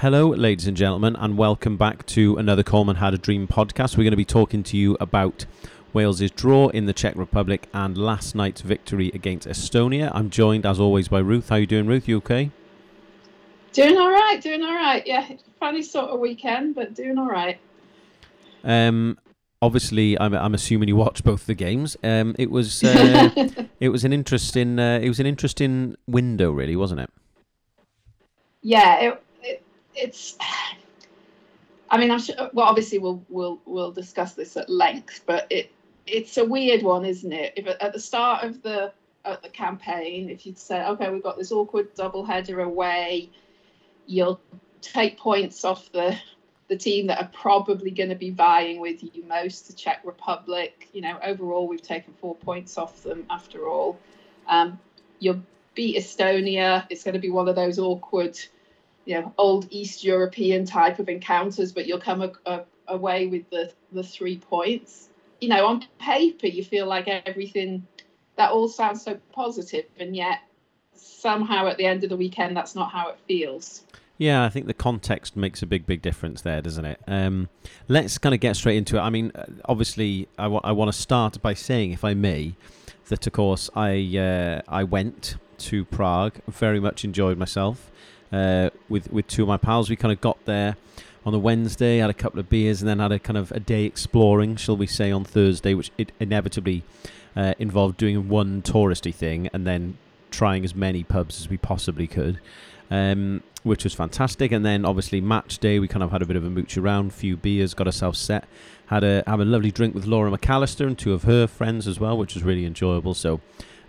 Hello, ladies and gentlemen, and welcome back to another Coleman Had a Dream podcast. We're going to be talking to you about Wales's draw in the Czech Republic and last night's victory against Estonia. I'm joined, as always, by Ruth. How are you doing, Ruth? You okay? Doing all right, doing all right. Yeah, funny sort of weekend, but doing all right. Um, obviously, I'm, I'm assuming you watched both the games. Um, it was uh, it was an interesting uh, it was an interesting window, really, wasn't it? Yeah, it it's. I mean, I'm sure, well, obviously we'll we'll we'll discuss this at length, but it it's a weird one, isn't it? If at the start of the at the campaign, if you'd say, okay, we've got this awkward double header away, you'll take points off the the team that are probably going to be vying with you most, the Czech Republic. You know, overall, we've taken four points off them after all. Um, you'll beat Estonia. It's going to be one of those awkward, you know, old East European type of encounters, but you'll come a, a, away with the, the three points. You know, on paper, you feel like everything, that all sounds so positive, and yet somehow at the end of the weekend, that's not how it feels. Yeah, I think the context makes a big, big difference there, doesn't it? Um, let's kind of get straight into it. I mean, uh, obviously, I, w- I want to start by saying, if I may, that of course I uh, I went to Prague, very much enjoyed myself uh, with with two of my pals. We kind of got there on the Wednesday, had a couple of beers, and then had a kind of a day exploring, shall we say, on Thursday, which it inevitably uh, involved doing one touristy thing and then trying as many pubs as we possibly could. Um, which was fantastic. And then obviously match day, we kind of had a bit of a mooch around, few beers, got ourselves set. Had a have a lovely drink with Laura McAllister and two of her friends as well, which was really enjoyable. So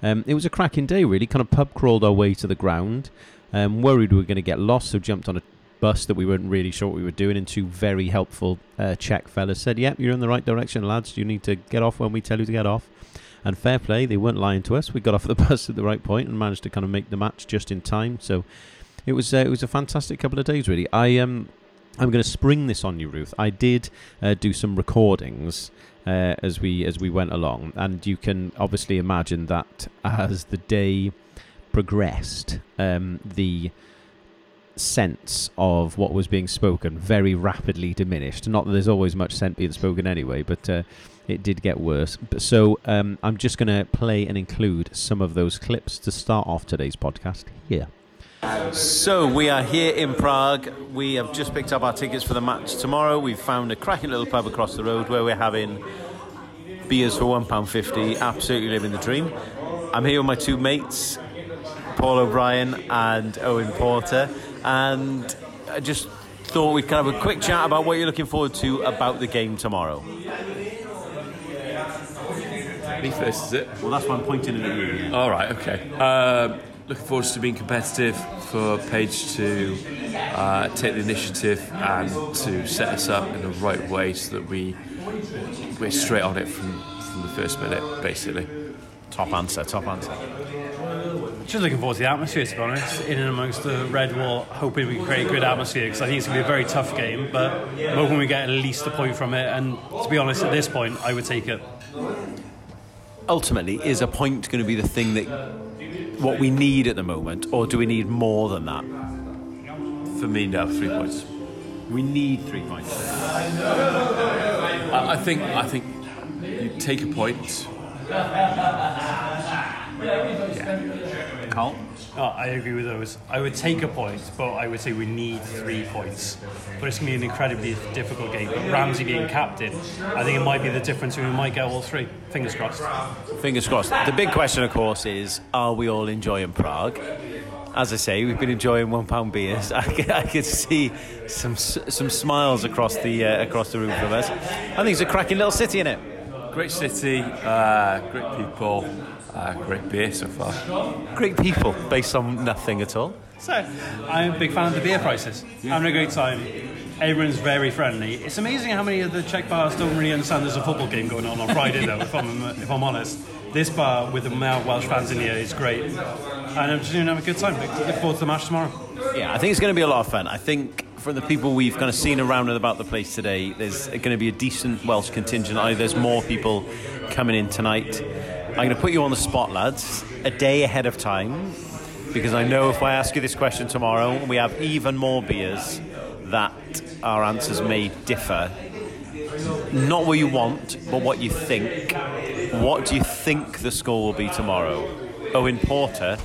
um, it was a cracking day, really. Kind of pub crawled our way to the ground. Um, worried we were going to get lost, so jumped on a bus that we weren't really sure what we were doing. And two very helpful uh, Czech fellas said, "Yep, you're in the right direction, lads. You need to get off when we tell you to get off." And fair play, they weren't lying to us. We got off the bus at the right point and managed to kind of make the match just in time. So it was uh, it was a fantastic couple of days, really. I um. I'm going to spring this on you, Ruth. I did uh, do some recordings uh, as we as we went along, and you can obviously imagine that as the day progressed, um, the sense of what was being spoken very rapidly diminished. Not that there's always much sense being spoken anyway, but uh, it did get worse. So um, I'm just going to play and include some of those clips to start off today's podcast here. So we are here in Prague. We have just picked up our tickets for the match tomorrow. We've found a cracking little pub across the road where we're having beers for £1.50. Absolutely living the dream. I'm here with my two mates, Paul O'Brien and Owen Porter, and I just thought we'd kind of have a quick chat about what you're looking forward to about the game tomorrow. Me first, is it? Well, that's why I'm pointing it at you. All right, okay. Um, looking forward to being competitive for Page to uh, take the initiative and to set us up in the right way so that we we're straight on it from, from the first minute, basically. Top answer, top answer. Just looking forward to the atmosphere, to be honest. In and amongst the red wall, hoping we can create a good atmosphere because I think it's going to be a very tough game. But I'm hoping we get at least a point from it. And to be honest, at this point, I would take it. Ultimately, is a point going to be the thing that what we need at the moment, or do we need more than that? For me, now three points. We need three points. I, I think I think you take a point. Carl? Oh, I agree with those. I would take a point, but I would say we need three points. But it's going to be an incredibly difficult game. But Ramsey being captain, I think it might be the difference. We might get all three. Fingers crossed. Fingers crossed. The big question, of course, is are we all enjoying Prague? As I say, we've been enjoying one pound beers. I could, I could see some some smiles across the uh, across the room from us. I think it's a cracking little city, in it. Great city, uh, great people, uh, great beer so far. Great people, based on nothing at all. So, I'm a big fan of the beer prices. Having a great time. Everyone's very friendly. It's amazing how many of the Czech bars don't really understand there's a football game going on on Friday, though, if I'm, if I'm honest. This bar with the male Welsh fans in here is great. And I'm just going to have a good time. Look forward to the match tomorrow. Yeah, I think it's going to be a lot of fun. I think from the people we've kind of seen around and about the place today, there's going to be a decent Welsh contingent. I there's more people coming in tonight. I'm going to put you on the spot, lads, a day ahead of time, because I know if I ask you this question tomorrow we have even more beers, that our answers may differ. Not what you want, but what you think. What do you think the score will be tomorrow? Owen Porter,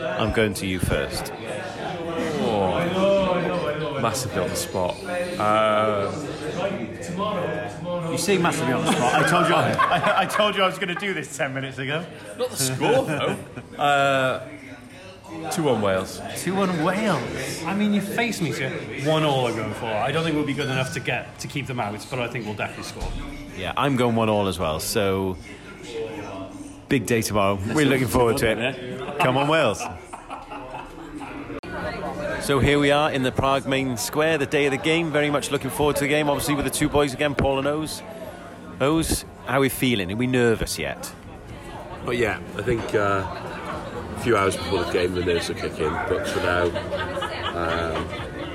I'm going to you first. Massively on the spot. Uh, You say massively on the spot. I told you. I, I told you I was going to do this ten minutes ago. not the score, though. Uh, 2 1 Wales. Two on Wales. I mean, you face me to one all I'm going for. I don't think we'll be good enough to get to keep them out, but I think we'll definitely score. Yeah, I'm going one all as well. So big day tomorrow. We're looking forward to it. Come on, Wales. So here we are in the Prague main square, the day of the game. Very much looking forward to the game. Obviously with the two boys again, Paul and Oz. Oz, how are we feeling? Are we nervous yet? But yeah, I think uh, a few hours before the game, the nerves will kick in. But for now, um,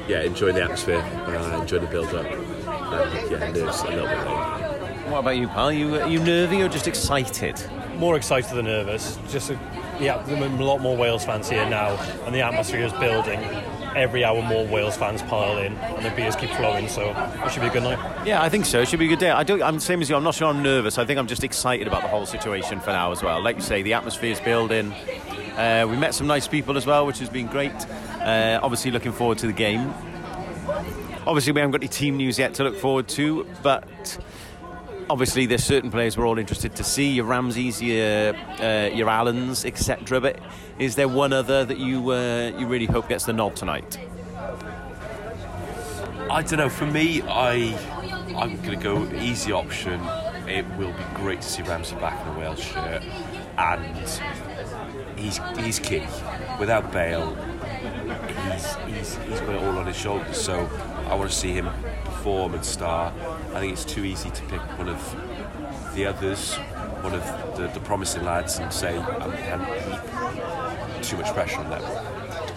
yeah, enjoy the atmosphere, uh, enjoy the build up. And yeah, nerves a little bit low. What about you, pal? You are you nervy or just excited? more excited than nervous. Just a, yeah, a lot more Wales fans here now, and the atmosphere is building. Every hour, more Wales fans pile in, and the beers keep flowing. So it should be a good night. Yeah, I think so. It should be a good day. I do. I'm the same as you. I'm not sure I'm nervous. I think I'm just excited about the whole situation for now as well. Like you say, the atmosphere is building. Uh, we met some nice people as well, which has been great. Uh, obviously, looking forward to the game. Obviously, we haven't got any team news yet to look forward to, but obviously there's certain players we're all interested to see. Your Ramseys, your uh, your Allens, etc. But is there one other that you uh, you really hope gets the nod tonight? I don't know. For me, I I'm going to go easy option. It will be great to see Ramsey back in a Wales shirt, and he's he's key. Without Bale, he's he's he's got it all on his shoulders. So I want to see him perform and star. I think it's too easy to pick one of the others, one of the, the promising lads, and say and, and heap too much pressure on them.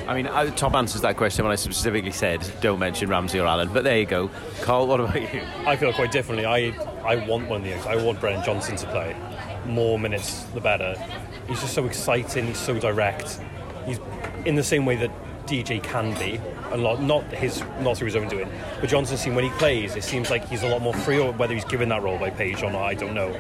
I mean, uh, Tom answers that question when I specifically said don't mention Ramsey or Allen. But there you go. Carl, what about you? I feel quite differently. I I want one of the I want Brennan Johnson to play. More minutes, the better. He's just so exciting. He's so direct. He's in the same way that DJ can be, a lot not his not through his own doing. But Johnson, seems when he plays, it seems like he's a lot more free. Or whether he's given that role by Page or not, I don't know.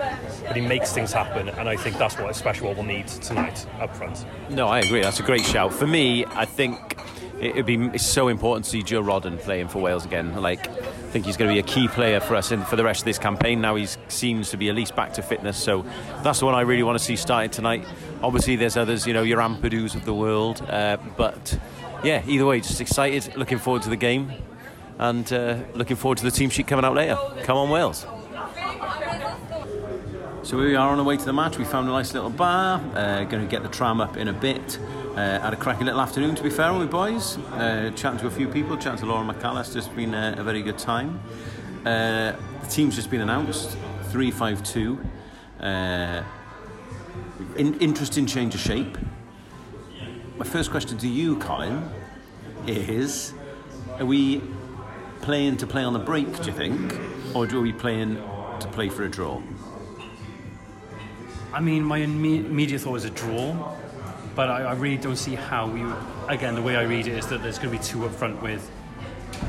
But he makes things happen, and I think that's what especially we'll need tonight up front. No, I agree. That's a great shout. For me, I think it would be so important to see Joe Rodon playing for Wales again. Like, I think he's going to be a key player for us in, for the rest of this campaign. Now he seems to be at least back to fitness, so that's the one I really want to see starting tonight. Obviously, there's others, you know, your Ampadu's of the world, uh, but yeah, either way, just excited, looking forward to the game, and uh, looking forward to the team sheet coming out later. Come on, Wales. So we are on the way to the match. We found a nice little bar. Uh, going to get the tram up in a bit. Uh, had a cracking little afternoon, to be fair, with boys. Uh, chatting to a few people. Chatting to Laura McAllister. It's been a, a very good time. Uh, the team's just been announced. Three five two. Uh, in, interesting change of shape. My first question to you, Colin, is: Are we playing to play on the break? Do you think, or are we playing to play for a draw? I mean, my imme- immediate thought is a draw, but I, I really don't see how we. Would, again, the way I read it is that there's going to be two up front with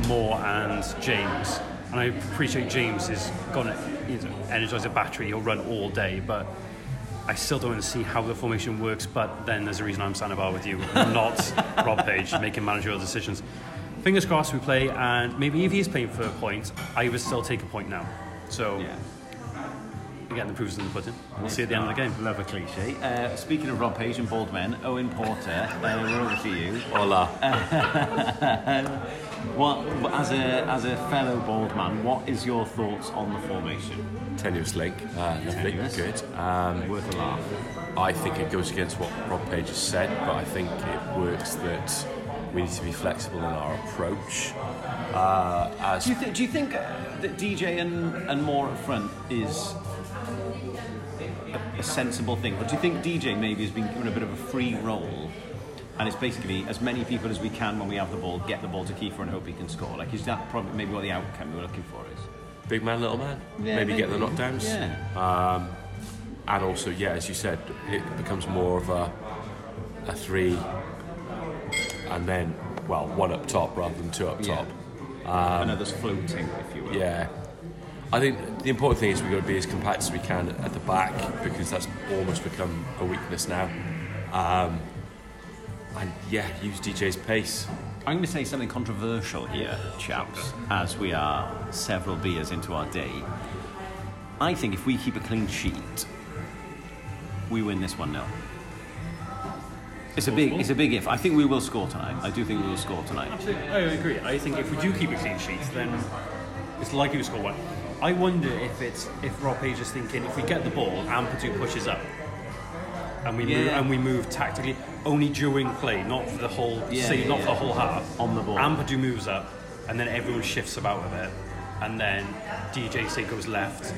Moore and James, and I appreciate James is going to you know, energize a battery. He'll run all day, but I still don't see how the formation works. But then there's a reason I'm standing bar with you, not Rob Page, making managerial decisions. Fingers crossed we play, and maybe if he is playing for a point, I would still take a point now. So. Again, the proof's in the pudding. We'll see at the end of the game. Love a cliche. Uh, speaking of Rob Page and bald men, Owen Porter, uh, we're over to you. Hola. What, as a as a fellow bald man, what is your thoughts on the formation? Tenuous link. Uh, lovely. Tenuous. Good. Um, Worth a laugh. I think it goes against what Rob Page has said, but I think it works that we need to be flexible in our approach. Uh, as Do you, th- do you think that DJ and, and Moore up front is a, a sensible thing? Or do you think DJ maybe has been given a bit of a free role and it's basically as many people as we can when we have the ball, get the ball to Kieffer and hope he can score? Like, is that probably maybe what the outcome we're looking for is? big man, little man, Yeah, maybe, get the knockdowns. Yeah. Um, and also, yeah, as you said, it becomes more of a a three, and then well, one up top rather than two up Yeah. top. and others floating, if you will. Yeah. I think the important thing is we've got to be as compact as we can at the back because that's almost become a weakness now. Um, and yeah, use DJ's pace. I'm going to say something controversial here, chaps, as we are several beers into our day. I think if we keep a clean sheet, we win this 1 0. It's a big, it's a big if. I think we will score tonight. I do think we will score tonight. Absolutely. Oh, I agree. I think if we do keep a clean sheet, then it's likely to score one. I wonder if it's if Rob Page is thinking if we get the ball, Ampadu pushes up, and we move and we move tactically only during play, not for the whole Yeah, say, yeah, not for the whole half. On the ball. Ampadu moves up, and then everyone shifts about a bit, and then DJ say goes left.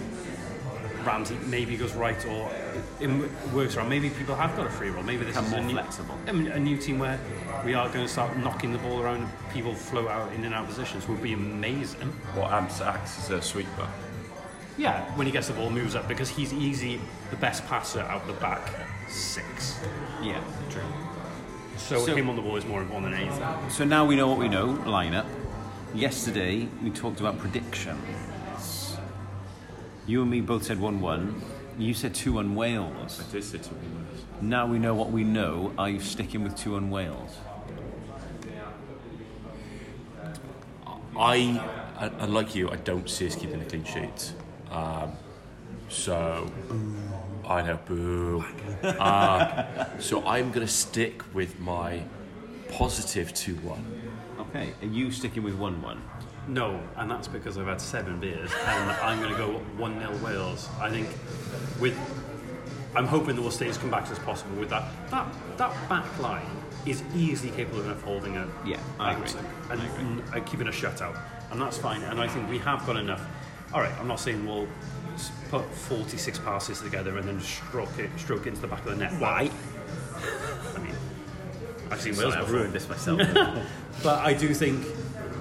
Ramsey maybe goes right or it it works around. Maybe people have got a free roll. Maybe this Become is a more new, flexible. I mean, a new team where we are going to start knocking the ball around and people float out in and out positions would be amazing. What Amps acts as a sweeper. Yeah, when he gets the ball, moves up because he's easy the best passer out the back six. Yeah. True. So, So- him on the ball is more important than anything. So now we know what we know, lineup. Yesterday we talked about predictions. You and me both said 1 1. You said 2 1 Wales. I did say two winners. Now we know what we know. Are you sticking with 2 1 Wales? I, I, I like you. I don't see us keeping a clean sheet. Um, so, I know, boo. Uh, so I'm going to stick with my positive two one. Okay. Are you sticking with 1 1? No, and that's because I've had seven beers, and I'm going to go one 0 Wales. I think with I'm hoping that we'll stay as compact as possible with that. That that back line is easily capable of holding a Yeah, I out agree. and, and, and keeping a shutout, and that's fine. And I think we have got enough. All right, I'm not saying we'll s- put 46 passes together and then struck it, it into the back of the net. Why? I mean, I've seen Wales I've ruined this myself. But I do think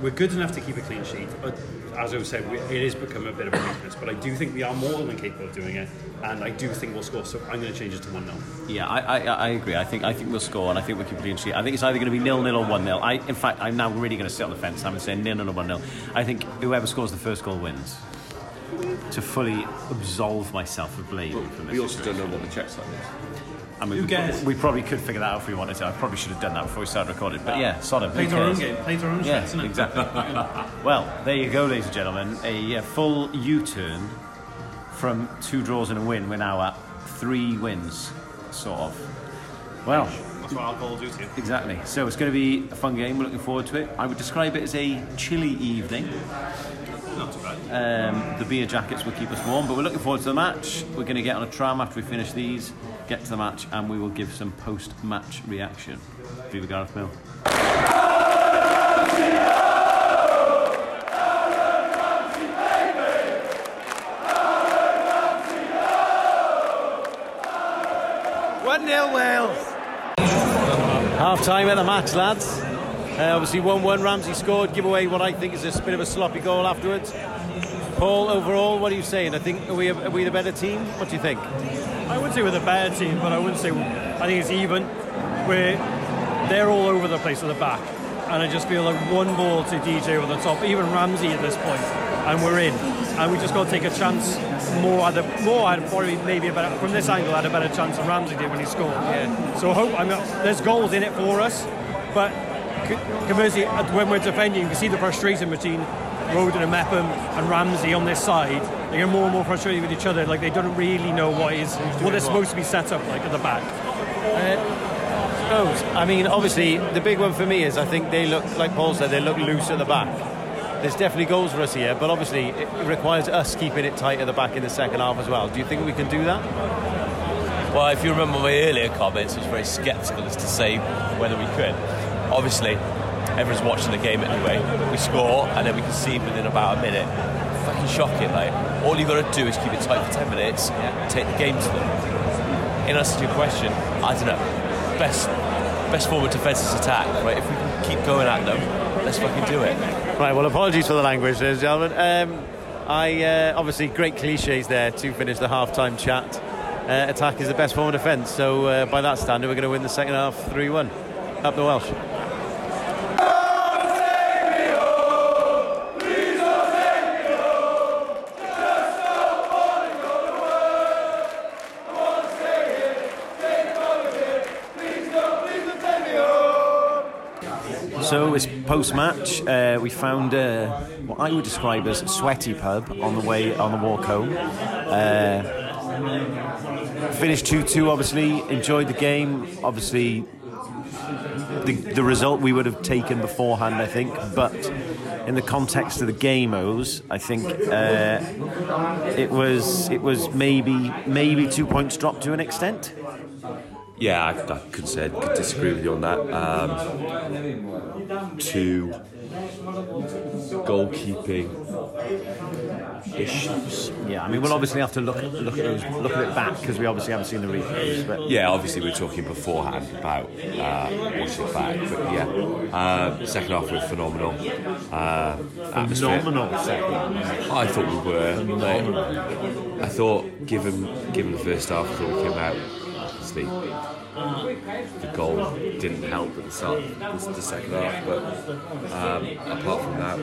we're good enough to keep a clean sheet. But as I said, we, it has become a bit of a weakness. But I do think we are more than capable of doing it, and I do think we'll score. So I'm going to change it to one 0 yeah, I, I, I agree. I think I think we'll score, and I think we'll keep a clean sheet. I think it's either going to be nil nil or one 0 I, in fact, I'm now really going to sit on the fence. I'm going to say nil nil or one 0 I think whoever scores the first goal wins. To fully absolve myself of blame from this. We also don't situation. know what the Czech sign is. I mean, Who we, cares? we probably could figure that out if we wanted to. I probably should have done that before we started recording. But yeah, Sodom. who Play to our own cares? game. Play to our own Yeah, strengths, isn't it? exactly. well, there you go, ladies and gentlemen. A full U-turn from two draws and a win. We're now at three wins, sort of. Well, That's what alcohol will do to you. exactly. So it's going to be a fun game. We're looking forward to it. I would describe it as a chilly evening. Um, the beer jackets will keep us warm, but we're looking forward to the match. We're going to get on a tram after we finish these, get to the match, and we will give some post-match reaction. Viva Gareth Mill. One 0 Wales. Half time at the match, lads. Uh, obviously, 1 1 Ramsey scored, give away what I think is a bit of a sloppy goal afterwards. Paul, overall, what are you saying? I think are we, are we the better team? What do you think? I would say we're the better team, but I wouldn't say. I think it's even. We're they're all over the place at the back, and I just feel like one ball to DJ over the top, even Ramsey at this point, and we're in. And we just got to take a chance. More, had a, more had probably maybe a better from this angle had a better chance than Ramsey did when he scored. Yeah. So I hope I mean, there's goals in it for us, but c- conversely, uh, when we're defending, you can see the frustration between Rodon and Mepham and Ramsey on this side. They get more and more frustrated with each other, like they don't really know what is what they're supposed to be set up like at the back. suppose. I mean, obviously, the big one for me is I think they look, like Paul said, they look loose at the back. There's definitely goals for us here, but obviously it requires us keeping it tight at the back in the second half as well. Do you think we can do that? Well, if you remember my earlier comments, I was very sceptical as to say whether we could. Obviously, everyone's watching the game anyway. We score and then we concede within about a minute. Fucking shocking, like. All you've got to do is keep it tight for 10 minutes, and take the game to them. In answer to your question, I don't know. Best best form of defence is attack, right? If we can keep going at them, let's fucking do it. Right, well, apologies for the language, ladies and gentlemen. Um, I uh, obviously great cliches there to finish the half-time chat. Uh, attack is the best form of defence, so uh, by that standard, we're going to win the second half 3-1. Up the Welsh. Post match, uh, we found what I would describe as sweaty pub on the way on the walk home. Uh, finished 2 2, obviously. Enjoyed the game. Obviously, the, the result we would have taken beforehand, I think. But in the context of the game, O's, I think uh, it was it was maybe maybe two points dropped to an extent. Yeah, I, I could say could disagree with you on that. Um, two goalkeeping issues. Yeah, I mean we'll obviously have to look look at those look at it back because we obviously haven't seen the replays. But Yeah, obviously we are talking beforehand about uh, watching it back, but yeah, uh, second half was phenomenal. Uh, phenomenal second. I thought we were. I thought, given given the first half, I thought we came out. Obviously, the goal didn't help at the start of the, the second half, but um, apart from that,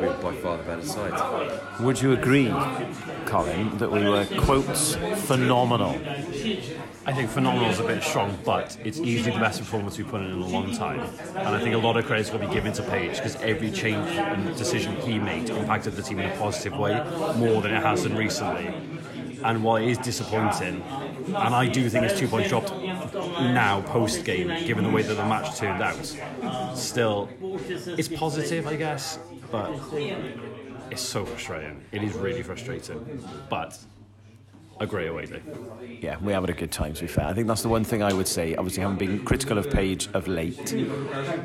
we were by far the better side. Would you agree, Colin, that we were quotes phenomenal? I think phenomenal is a bit strong, but it's easily the best performance we've put in in a long time. And I think a lot of credit's got to be given to Page because every change and decision he made impacted the team in a positive way more than it has done recently. And while it is disappointing, and I do think it's two points dropped now post game, given the way that the match turned out, still, it's positive, I guess, but it's so frustrating. It is really frustrating, but a great away day. Yeah, we having a good time. To be fair, I think that's the one thing I would say. Obviously, having been critical of Page of late,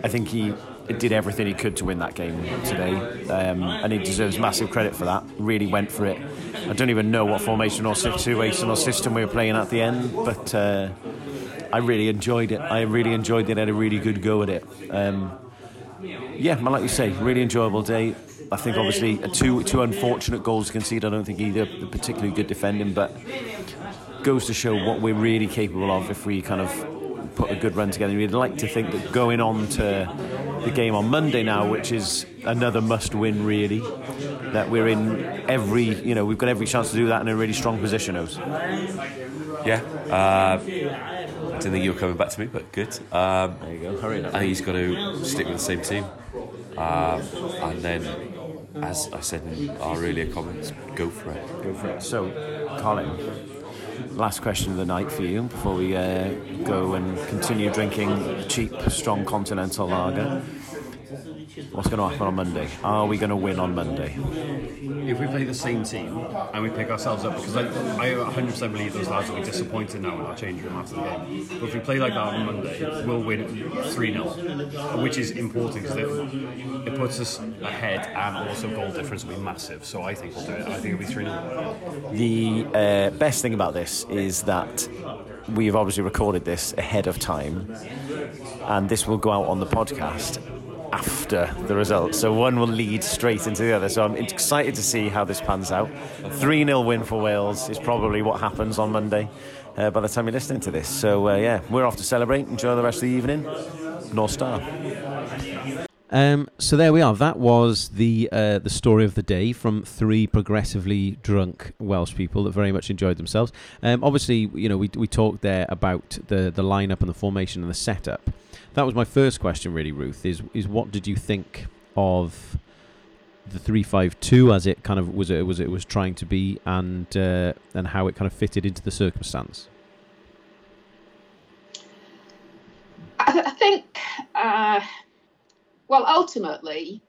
I think he did everything he could to win that game today, um, and he deserves massive credit for that. Really went for it. I don't even know what formation or situation or system we were playing at the end, but uh, I really enjoyed it. I really enjoyed it. I had a really good go at it. Um, yeah, like you say, really enjoyable day. I think obviously two two unfortunate goals conceded. I don't think either particularly good defending, but goes to show what we're really capable of if we kind of put a good run together. We'd like to think that going on to the game on Monday now, which is another must-win, really, that we're in every you know we've got every chance to do that in a really strong position. Oz. Yeah, uh, I didn't think you were coming back to me, but good. Um, There you go. Hurry up. I think he's got to stick with the same team. Um, and then, as I said in our earlier comments, go for it. Go for it. So, Colin, last question of the night for you before we uh, go and continue drinking cheap, strong continental lager. What's going to happen on Monday? Are we going to win on Monday? If we play the same team and we pick ourselves up, because I, I 100% believe those lads will be disappointed now in our change room after the game. But if we play like that on Monday, we'll win 3 0, which is important because it, it puts us ahead and also goal difference will be massive. So I think we'll do it. I think it'll be 3 0. The uh, best thing about this is that we've obviously recorded this ahead of time, and this will go out on the podcast after the result. So one will lead straight into the other. So I'm excited to see how this pans out. 3 0 win for Wales is probably what happens on Monday uh, by the time you're listening to this. So uh, yeah, we're off to celebrate. Enjoy the rest of the evening. North Star. Um, so there we are. That was the uh, the story of the day from three progressively drunk Welsh people that very much enjoyed themselves. Um, obviously, you know, we we talked there about the the lineup and the formation and the setup. That was my first question, really, Ruth. Is is what did you think of the three five two as it kind of was it was it was trying to be and uh, and how it kind of fitted into the circumstance? I, I think, uh, well, ultimately,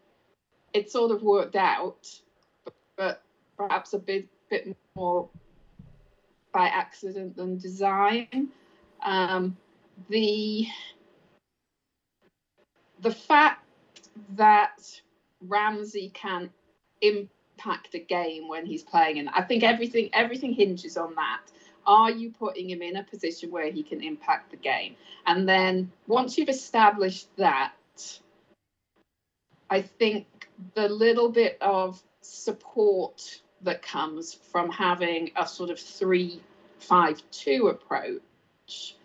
it sort of worked out, but, but perhaps a bit bit more by accident than design. Um, the the fact that Ramsey can impact a game when he's playing, and I think everything everything hinges on that. Are you putting him in a position where he can impact the game? And then once you've established that, I think the little bit of support that comes from having a sort of three five two approach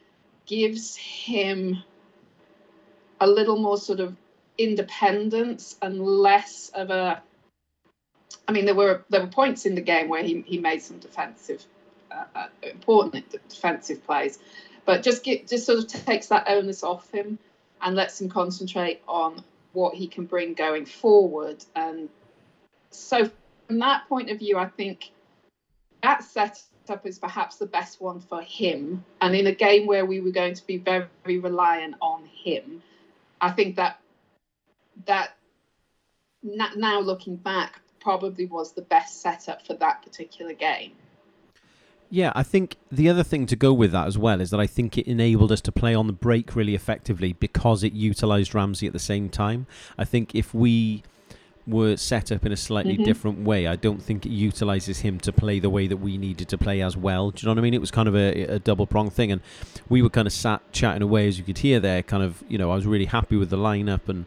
gives him a little more sort of independence and less of a I mean there were there were points in the game where he, he made some defensive uh, uh, important defensive plays but just get, just sort of takes that onus off him and lets him concentrate on what he can bring going forward. And so, from that point of view, I think that setup is perhaps the best one for him. And in a game where we were going to be very, very reliant on him, I think that that now looking back probably was the best setup for that particular game. Yeah, I think the other thing to go with that as well is that I think it enabled us to play on the break really effectively because it utilized Ramsey at the same time. I think if we were set up in a slightly mm-hmm. different way, I don't think it utilizes him to play the way that we needed to play as well. Do you know what I mean? It was kind of a, a double prong thing, and we were kind of sat chatting away as you could hear there. Kind of, you know, I was really happy with the lineup and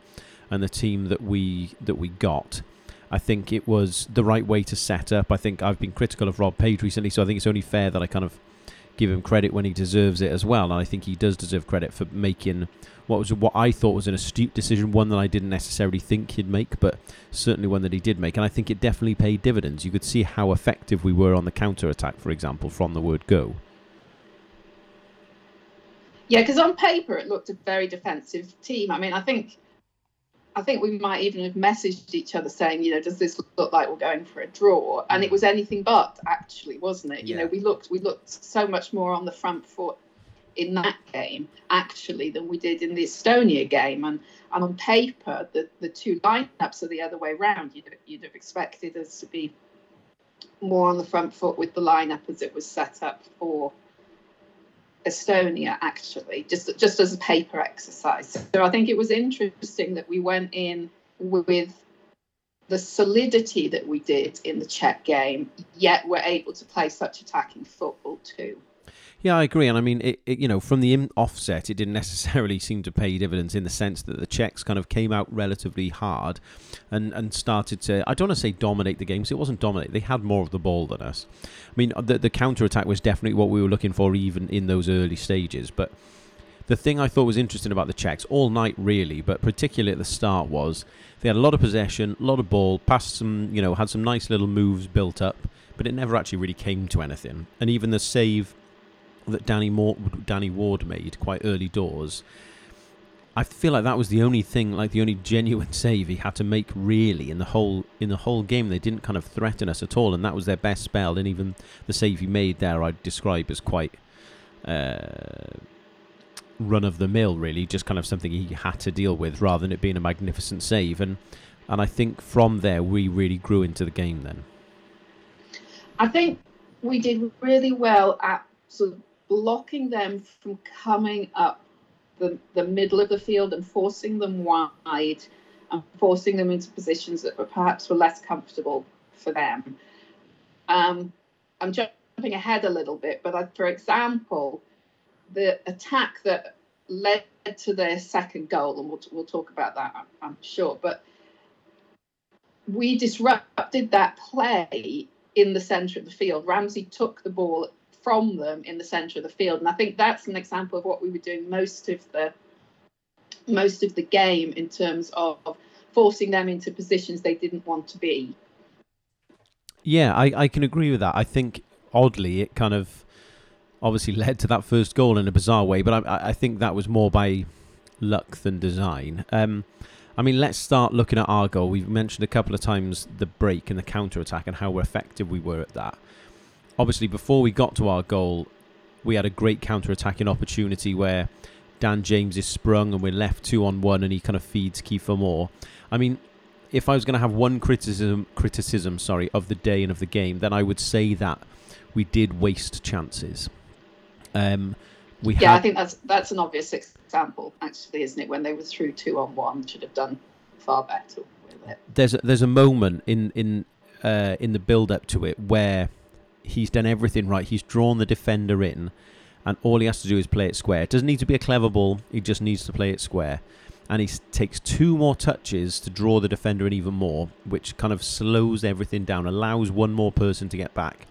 and the team that we that we got. I think it was the right way to set up. I think I've been critical of Rob Page recently, so I think it's only fair that I kind of give him credit when he deserves it as well. And I think he does deserve credit for making what was what I thought was an astute decision, one that I didn't necessarily think he'd make, but certainly one that he did make. And I think it definitely paid dividends. You could see how effective we were on the counter attack, for example, from the word go. Yeah, because on paper it looked a very defensive team. I mean, I think I think we might even have messaged each other saying, you know, does this look like we're going for a draw? And it mm. was anything but, actually, wasn't it? You know, we looked we looked so much more on the front foot in that game actually than we did in the Estonia game. And and on paper, the the two lineups are the other way around. You'd you'd have expected us to be more on the front foot with the lineup as it was set up for Estonia actually, just just as a paper exercise. So I think it was interesting that we went in with the solidity that we did in the Czech game, yet we're able to play such attacking football too. Yeah, I agree, and I mean, it, it, you know, from the offset, it didn't necessarily seem to pay dividends in the sense that the Czechs kind of came out relatively hard, and and started to. I don't want to say dominate the games. It wasn't dominate. They had more of the ball than us. I mean, the the counter attack was definitely what we were looking for, even in those early stages. But the thing I thought was interesting about the Czechs all night, really, but particularly at the start, was they had a lot of possession, a lot of ball, passed some, you know, had some nice little moves built up, but it never actually really came to anything. And even the save that Danny Moore, Danny Ward made quite early doors. I feel like that was the only thing, like the only genuine save he had to make really in the whole in the whole game. They didn't kind of threaten us at all, and that was their best spell. And even the save he made there, I'd describe as quite uh, run of the mill, really, just kind of something he had to deal with, rather than it being a magnificent save. And and I think from there we really grew into the game. Then I think we did really well at sort of blocking them from coming up the, the middle of the field and forcing them wide and forcing them into positions that were perhaps were less comfortable for them. Um, I'm jumping ahead a little bit, but I, for example, the attack that led to their second goal, and we'll, we'll talk about that, I'm, I'm sure, but we disrupted that play in the centre of the field. Ramsey took the ball from them in the centre of the field. And I think that's an example of what we were doing most of the most of the game in terms of forcing them into positions they didn't want to be. Yeah, I, I can agree with that. I think oddly it kind of obviously led to that first goal in a bizarre way, but I, I think that was more by luck than design. Um, I mean, let's start looking at our goal. We've mentioned a couple of times the break and the counter attack and how effective we were at that obviously before we got to our goal, we had a great counter-attacking opportunity where Dan James is sprung and we're left two on one, and he kind of feeds Kieffer Moore. I mean, if I was going to have one criticism, criticism, sorry, of the day and of the game, then I would say that we did waste chances. Um, we yeah, had... I think that's that's an obvious example, actually, isn't it? When they were through two on one, should have done far better with it. There's a, there's a moment in in uh, in the build up to it where he's done everything right. He's drawn the defender in, and all he has to do is play it square. It doesn't need to be a clever ball. He just needs to play it square. And he takes two more touches to draw the defender in even more, which kind of slows everything down, allows one more person to get back.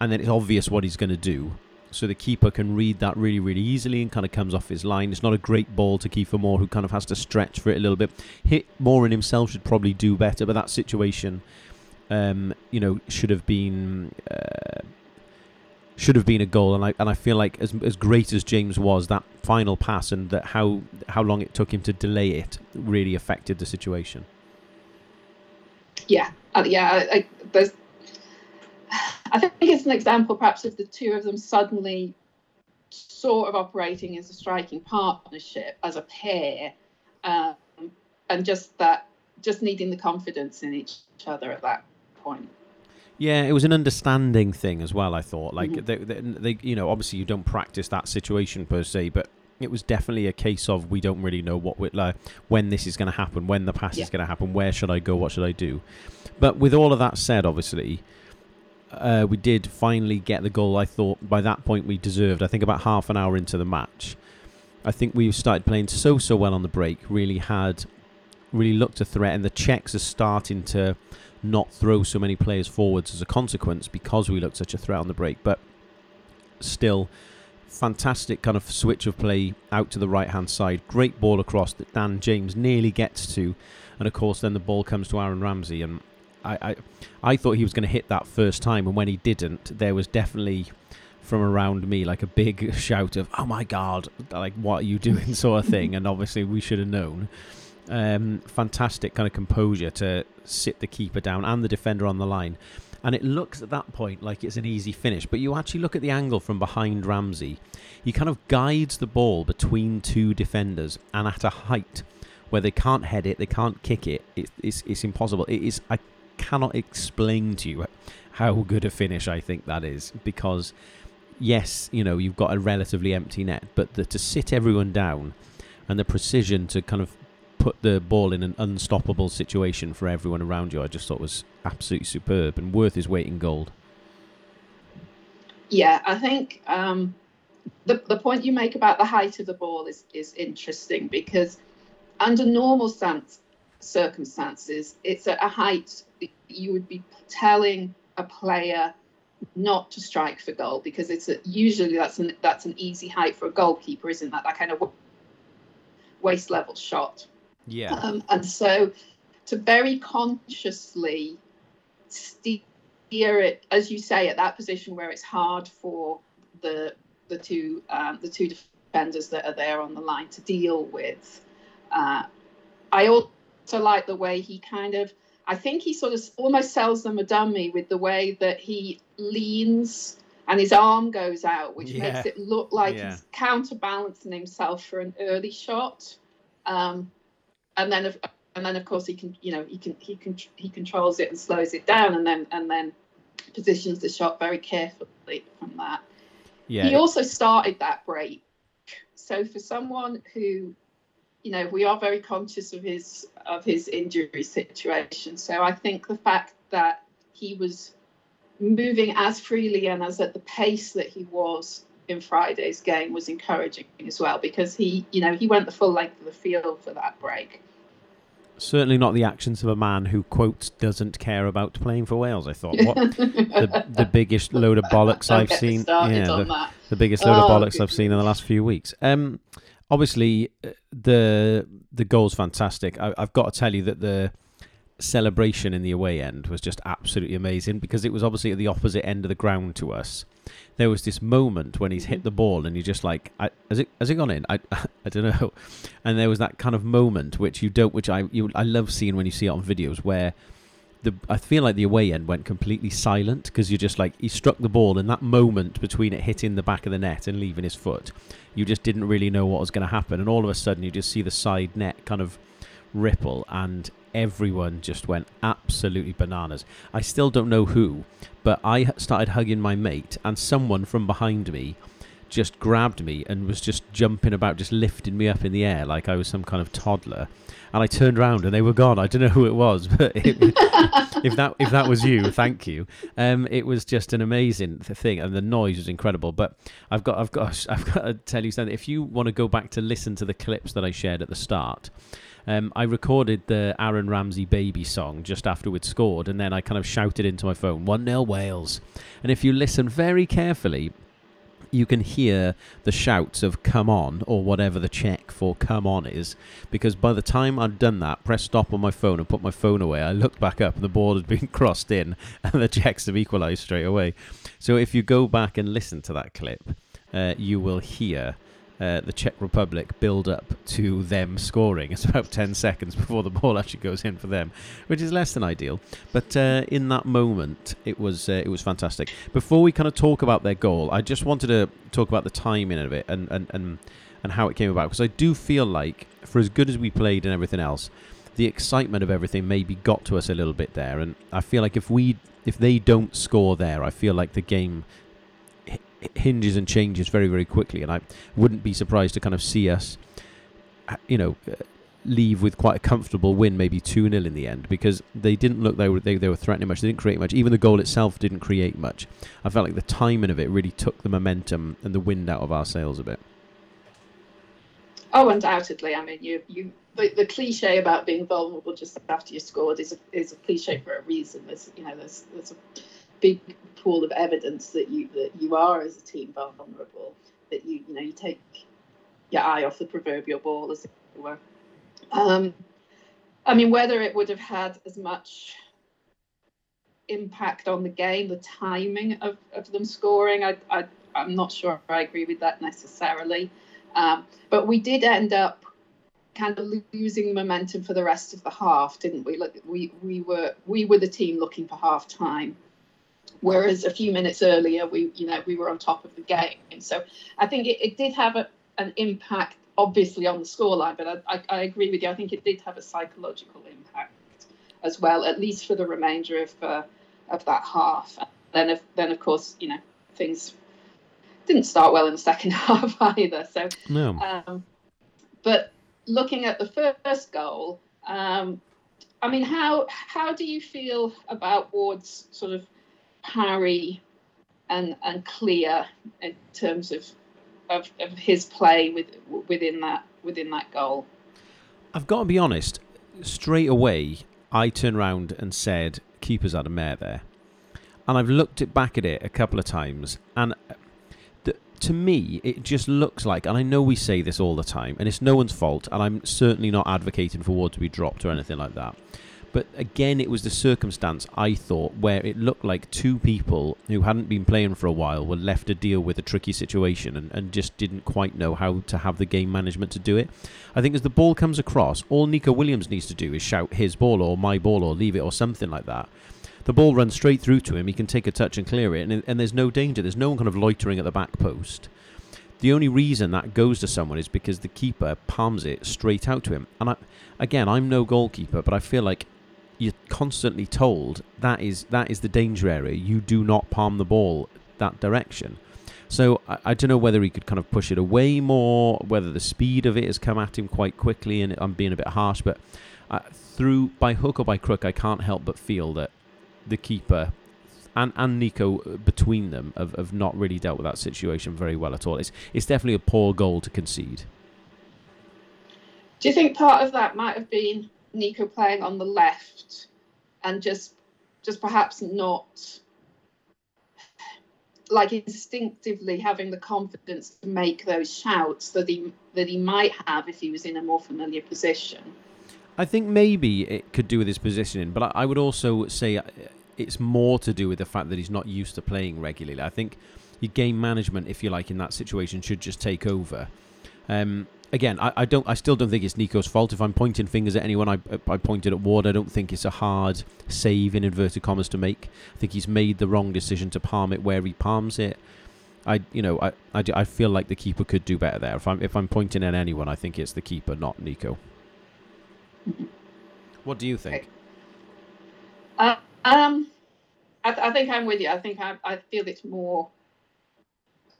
And then it's obvious what he's going to do. So the keeper can read that really, really easily and kind of comes off his line. It's not a great ball to Kieffer Moore, who kind of has to stretch for it a little bit. Hit Moore and himself should probably do better, but that situation um, you know, should have been uh, should have been a goal. And I and I feel like as as great as James was, that final pass and that how how long it took him to delay it really affected the situation. Yeah, uh, yeah. I, there's. I think it's an example, perhaps, of the two of them suddenly sort of operating as a striking partnership, as a pair, um, and just that, just needing the confidence in each other at that point. Yeah, it was an understanding thing as well. I thought, like Mhm. they, they, they, you know, obviously you don't practice that situation per se, but it was definitely a case of we don't really know what we like when this is going to happen, when the pass Yeah. is going to happen, where should I go, what should I do. But with all of that said, obviously, uh, we did finally get the goal. I thought by that point we deserved. I think about half an hour into the match, I think we started playing so so well on the break. Really had, really looked a threat, and the Czechs are starting to not throw so many players forwards as a consequence because we looked such a threat on the break. But still, fantastic kind of switch of play out to the right hand side. Great ball across that Dan James nearly gets to, and of course then the ball comes to Aaron Ramsey, and I I, I thought he was going to hit that first time, and when he didn't, there was definitely from around me like a big shout of "Oh my God!" like what are you doing, sort of thing, and obviously we should have known. Um, fantastic kind of composure to sit the keeper down and the defender on the line. And it looks at that point like it's an easy finish, but you actually look at the angle from behind Ramsey. He kind of guides the ball between two defenders and at a height where they can't head it, they can't kick it. it it's, it's impossible. It is. I cannot explain to you how good a finish I think that is because yes, you know you've got a relatively empty net, but the, to sit everyone down and the precision to kind of put the ball in an unstoppable situation for everyone around you, I just thought was absolutely superb and worth his weight in gold. Yeah, I think um, the the point you make about the height of the ball is is interesting because under normal stance, circumstances, it's at a height you would be telling a player not to strike for goal because it's a, usually that's an that's an easy height for a goalkeeper, isn't that? That kind of waist level shot. Yeah. Um, and so to very consciously steer it, as you say, at that position where it's hard for the the two um, the two defenders that are there on the line to deal with. Uh, I also like the way he kind of. I think he sort of almost sells them a dummy with the way that he leans and his arm goes out, which Yeah. makes it look like Yeah. he's counterbalancing himself for an early shot. Um, and then, of, and then of course he can, you know, he can he can he controls it and slows it down, and then and then positions the shot very carefully from that. Yeah. He also started that break. So for someone who, you know, we are very conscious of his of his injury situation. So I think the fact that he was moving as freely and as at the pace that he was in Friday's game was encouraging as well because he, you know, he went the full length of the field for that break. Certainly not the actions of a man who quotes doesn't care about playing for Wales. I thought what the the biggest load of bollocks I've seen. Yeah, the, the biggest load of Oh, bollocks I've seen in the last few weeks. Um, obviously uh, the the goal's fantastic. I, I've got to tell you that the celebration in the away end was just absolutely amazing because it was obviously at the opposite end of the ground to us. There was this moment when he's hit the mm-hmm. ball and you're just like, I, has it has it gone in? I I don't know. And there was that kind of moment which you don't, which I you I love seeing when you see it on videos where the I feel like the away end went completely silent because you're just like he struck the ball in that moment between it hitting the back of the net and leaving his foot. You just didn't really know what was going to happen, and all of a sudden you just see the side net kind of ripple, and everyone just went absolutely bananas. I still don't know who, but I started hugging my mate, and someone from behind me just grabbed me and was just jumping about, just lifting me up in the air like I was some kind of toddler. And I turned around and they were gone. I don't know who it was, but it, if that if that was you, thank you. Um, it was just an amazing thing, and the noise was incredible. But I've got I've got I've got to tell you something. If you want to go back to listen to the clips that I shared at the start, um, I recorded the Aaron Ramsey baby song just after we'd scored, and then I kind of shouted into my phone, 1 0 Wales. And if you listen very carefully, you can hear the shouts of come on or whatever the Czech for come on is because by the time I'd done that, press stop on my phone and put my phone away, I looked back up and the board had been crossed in and the Czechs have equalised straight away. So if you go back and listen to that clip, uh, you will hear uh, the Czech Republic build up to them scoring. It's about 10 seconds before the ball actually goes in for them, which is less than ideal. But uh, in that moment, it was uh, it was fantastic. Before we kind of talk about their goal, I just wanted to talk about the timing of it and, and, and, and how it came about. Because I do feel like, for as good as we played and everything else, the excitement of everything maybe got to us a little bit there. And I feel like if we if they don't score there, I feel like the game hinges and changes very, very quickly. And I wouldn't be surprised to kind of see us, uh, you know, uh, leave with quite a comfortable win, maybe 2 0 in the end, because they didn't look they were, they, they were threatening much. They didn't create much. Even the goal itself didn't create much. I felt like the timing of it really took the momentum and the wind out of our sails a bit. Oh, undoubtedly. I mean, you you the, the cliche about being vulnerable just after you scored is a, is a cliche for a reason. There's you know there's there's a big pool of evidence that you that you are as a team vulnerable. That you you know you take your eye off the proverbial ball, as it were. Um, I mean, whether it would have had as much impact on the game, the timing of, of them scoring, I, I, I'm not sure I agree with that necessarily. Um, but we did end up kind of losing momentum for the rest of the half, didn't we? Like we we were we were the team looking for half time, whereas a few minutes earlier we you know we were on top of the game. And so I think it, it did have a, an impact, obviously on the scoreline, but I, I, I, agree with you. I think it did have a psychological impact as well, at least for the remainder of uh, of that half. And then if, then of course you know things didn't start well in the second half either. So no. Um, but looking at the first goal, um, I mean, how how do you feel about Ward's sort of parry and and clear in terms of of, of his play with within that within that goal? I've got to be honest. Straight away, I turned around and said, "Keeper's had a mare there," and I've looked it back at it a couple of times, and uh, to me, it just looks like, and I know we say this all the time, and it's no one's fault, and I'm certainly not advocating for Ward to be dropped or anything like that. But again, it was the circumstance I thought where it looked like two people who hadn't been playing for a while were left to deal with a tricky situation and, and just didn't quite know how to have the game management to do it. I think as the ball comes across, all Neco Williams needs to do is shout his ball or my ball or leave it or something like that the ball runs straight through to him. He can take a touch and clear it, and, and there's no danger. There's no one kind of loitering at the back post. The only reason that goes to someone is because the keeper palms it straight out to him. And I, again, I'm no goalkeeper, but I feel like you're constantly told that is that is the danger area. You do not palm the ball that direction. So I, I, don't know whether he could kind of push it away more, whether the speed of it has come at him quite quickly, and I'm being a bit harsh, but uh, through by hook or by crook, I can't help but feel that the keeper and, and Neco uh, between them have, have not really dealt with that situation very well at all. It's, it's definitely a poor goal to concede. Do you think part of that might have been Neco playing on the left and just just perhaps not like instinctively having the confidence to make those shouts that he that he might have if he was in a more familiar position? I think maybe it could do with his positioning, but I, I would also say uh, it's more to do with the fact that he's not used to playing regularly. I think your game management, if you like, in that situation should just take over. Um, again, I, I, don't. I still don't think it's Neco's fault. If I'm pointing fingers at anyone, I, I pointed at Ward. I don't think it's a hard save in inverted commas to make. I think he's made the wrong decision to palm it where he palms it. I, you know, I, I, I feel like the keeper could do better there. If I'm if I'm pointing at anyone, I think it's the keeper, not Neco. What do you think? Uh, um, I, I, think I'm with you. I think I, I feel it's more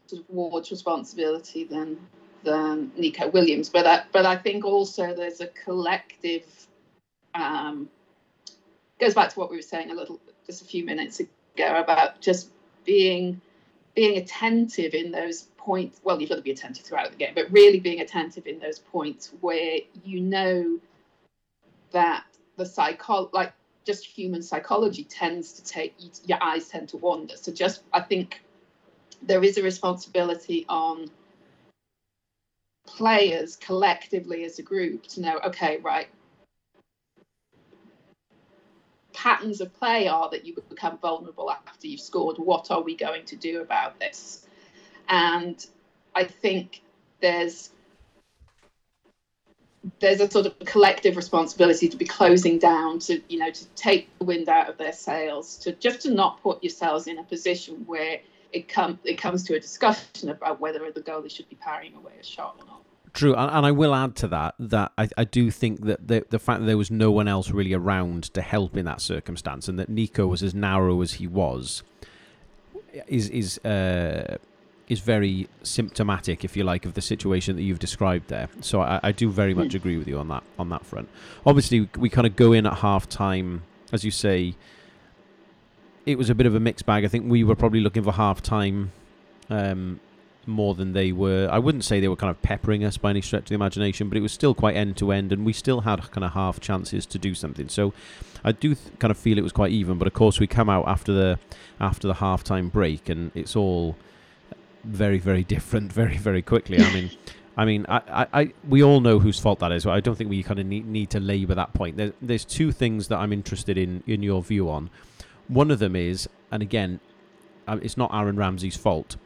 sort of Ward's responsibility than than Neco Williams, but I, but I think also there's a collective. Um, goes back to what we were saying a little just a few minutes ago about just being being attentive in those points. Well, you've got to be attentive throughout the game, but really being attentive in those points where you know that the psycho like just human psychology tends to take your eyes tend to wander. So just I think there is a responsibility on players collectively as a group to know, okay, right, patterns of play are that you become vulnerable after you've scored. What are we going to do about this? And I think there's there's a sort of collective responsibility to be closing down to you know to take the wind out of their sails to just to not put yourselves in a position where it come it comes to a discussion about whether the goalie should be parrying away a shot or not True, and, and I will add to that that I, I do think that the the fact that there was no one else really around to help in that circumstance, and that Neco was as narrow as he was, is is uh, is very symptomatic, if you like, of the situation that you've described there. So I, I do very much agree with you on that on that front. Obviously, we, we kind of go in at half time, as you say. It was a bit of a mixed bag. I think we were probably looking for half time. Um, more than they were. I wouldn't say they were kind of peppering us by any stretch of the imagination, but it was still quite end to end, and we still had kind of half chances to do something. So I do th- kind of feel it was quite even. But of course, we come out after the after the half time break, and it's all very very different very very quickly. I mean. I mean, I, I, I, we all know whose fault that is. I don't think we kind of need, need to labour that point. There, there's two things that I'm interested in in your view on. One of them is, and again, uh, it's not Aaron Ramsey's fault,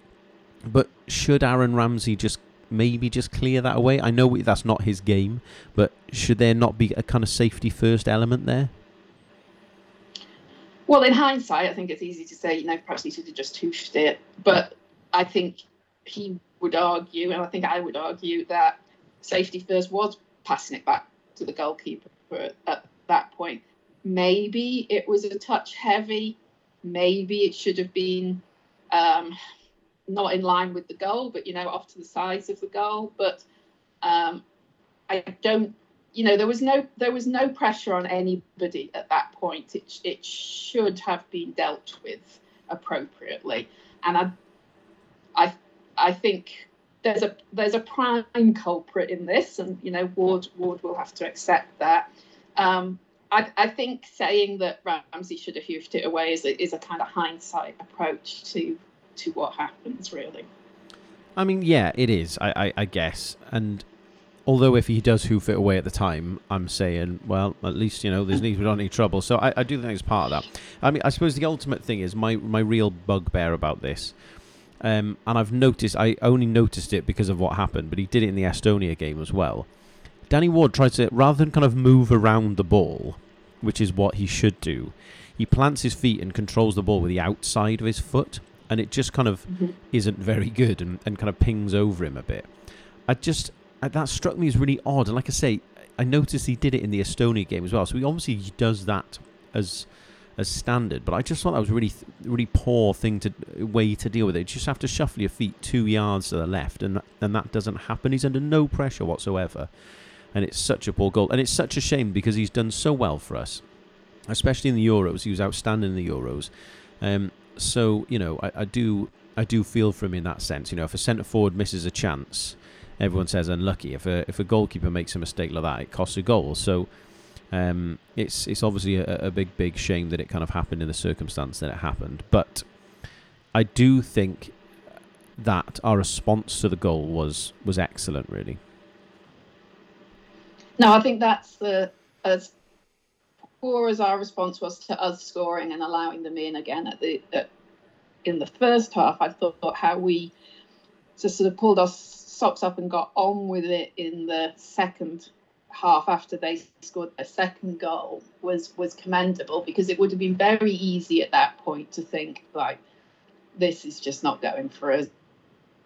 but should Aaron Ramsey just maybe just clear that away? I know that's not his game, but should there not be a kind of safety first element there? Well, in hindsight, I think it's easy to say, you know, perhaps he should have just hooshed it. But I think he would argue, and I think I would argue, that safety first was passing it back to the goalkeeper at that point. Maybe it was a touch heavy. Maybe it should have been um, not in line with the goal, but you know, off to the sides of the goal. But um, I don't, you know, there was no there was no pressure on anybody at that point. It it should have been dealt with appropriately, and I I I think there's a there's a prime culprit in this, and you know, Ward Ward will have to accept that. Um, I, I, think saying that Ramsey should have hoofed it away is a, is a kind of hindsight approach to to what happens, really. I mean, yeah, it is. I, I, I guess, and although if he does hoof it away at the time, I'm saying, well, at least you know there's we don't need trouble. So I, I do think it's part of that. I mean, I suppose the ultimate thing is my my real bugbear about this, um, and I've noticed I only noticed it because of what happened, but he did it in the Estonia game as well. Danny Ward tries to rather than kind of move around the ball, which is what he should do. He plants his feet and controls the ball with the outside of his foot and it just kind of mm-hmm. isn't very good and, and kind of pings over him a bit. I just I, that struck me as really odd, and like I say, I noticed he did it in the Estonia game as well. So he obviously does that as as standard, but I just thought that was really really poor thing to way to deal with it. You just have to shuffle your feet two yards to the left, and and that doesn't happen. He's under no pressure whatsoever, and it's such a poor goal, and it's such a shame because he's done so well for us, especially in the Euros. He was outstanding in the Euros. Um, so you know, I, I do I do feel for him in that sense. You know, if a centre forward misses a chance, everyone says unlucky. If a if a goalkeeper makes a mistake like that, it costs a goal. So um, it's it's obviously a, a, big big shame that it kind of happened in the circumstance that it happened. But I do think that our response to the goal was was excellent. Really. No, I think that's the as poor as our response was to us scoring and allowing them in again at the at, in the first half, I thought how we just sort of pulled our socks up and got on with it in the second half after they scored their second goal was was commendable because it would have been very easy at that point to think like this is just not going for us.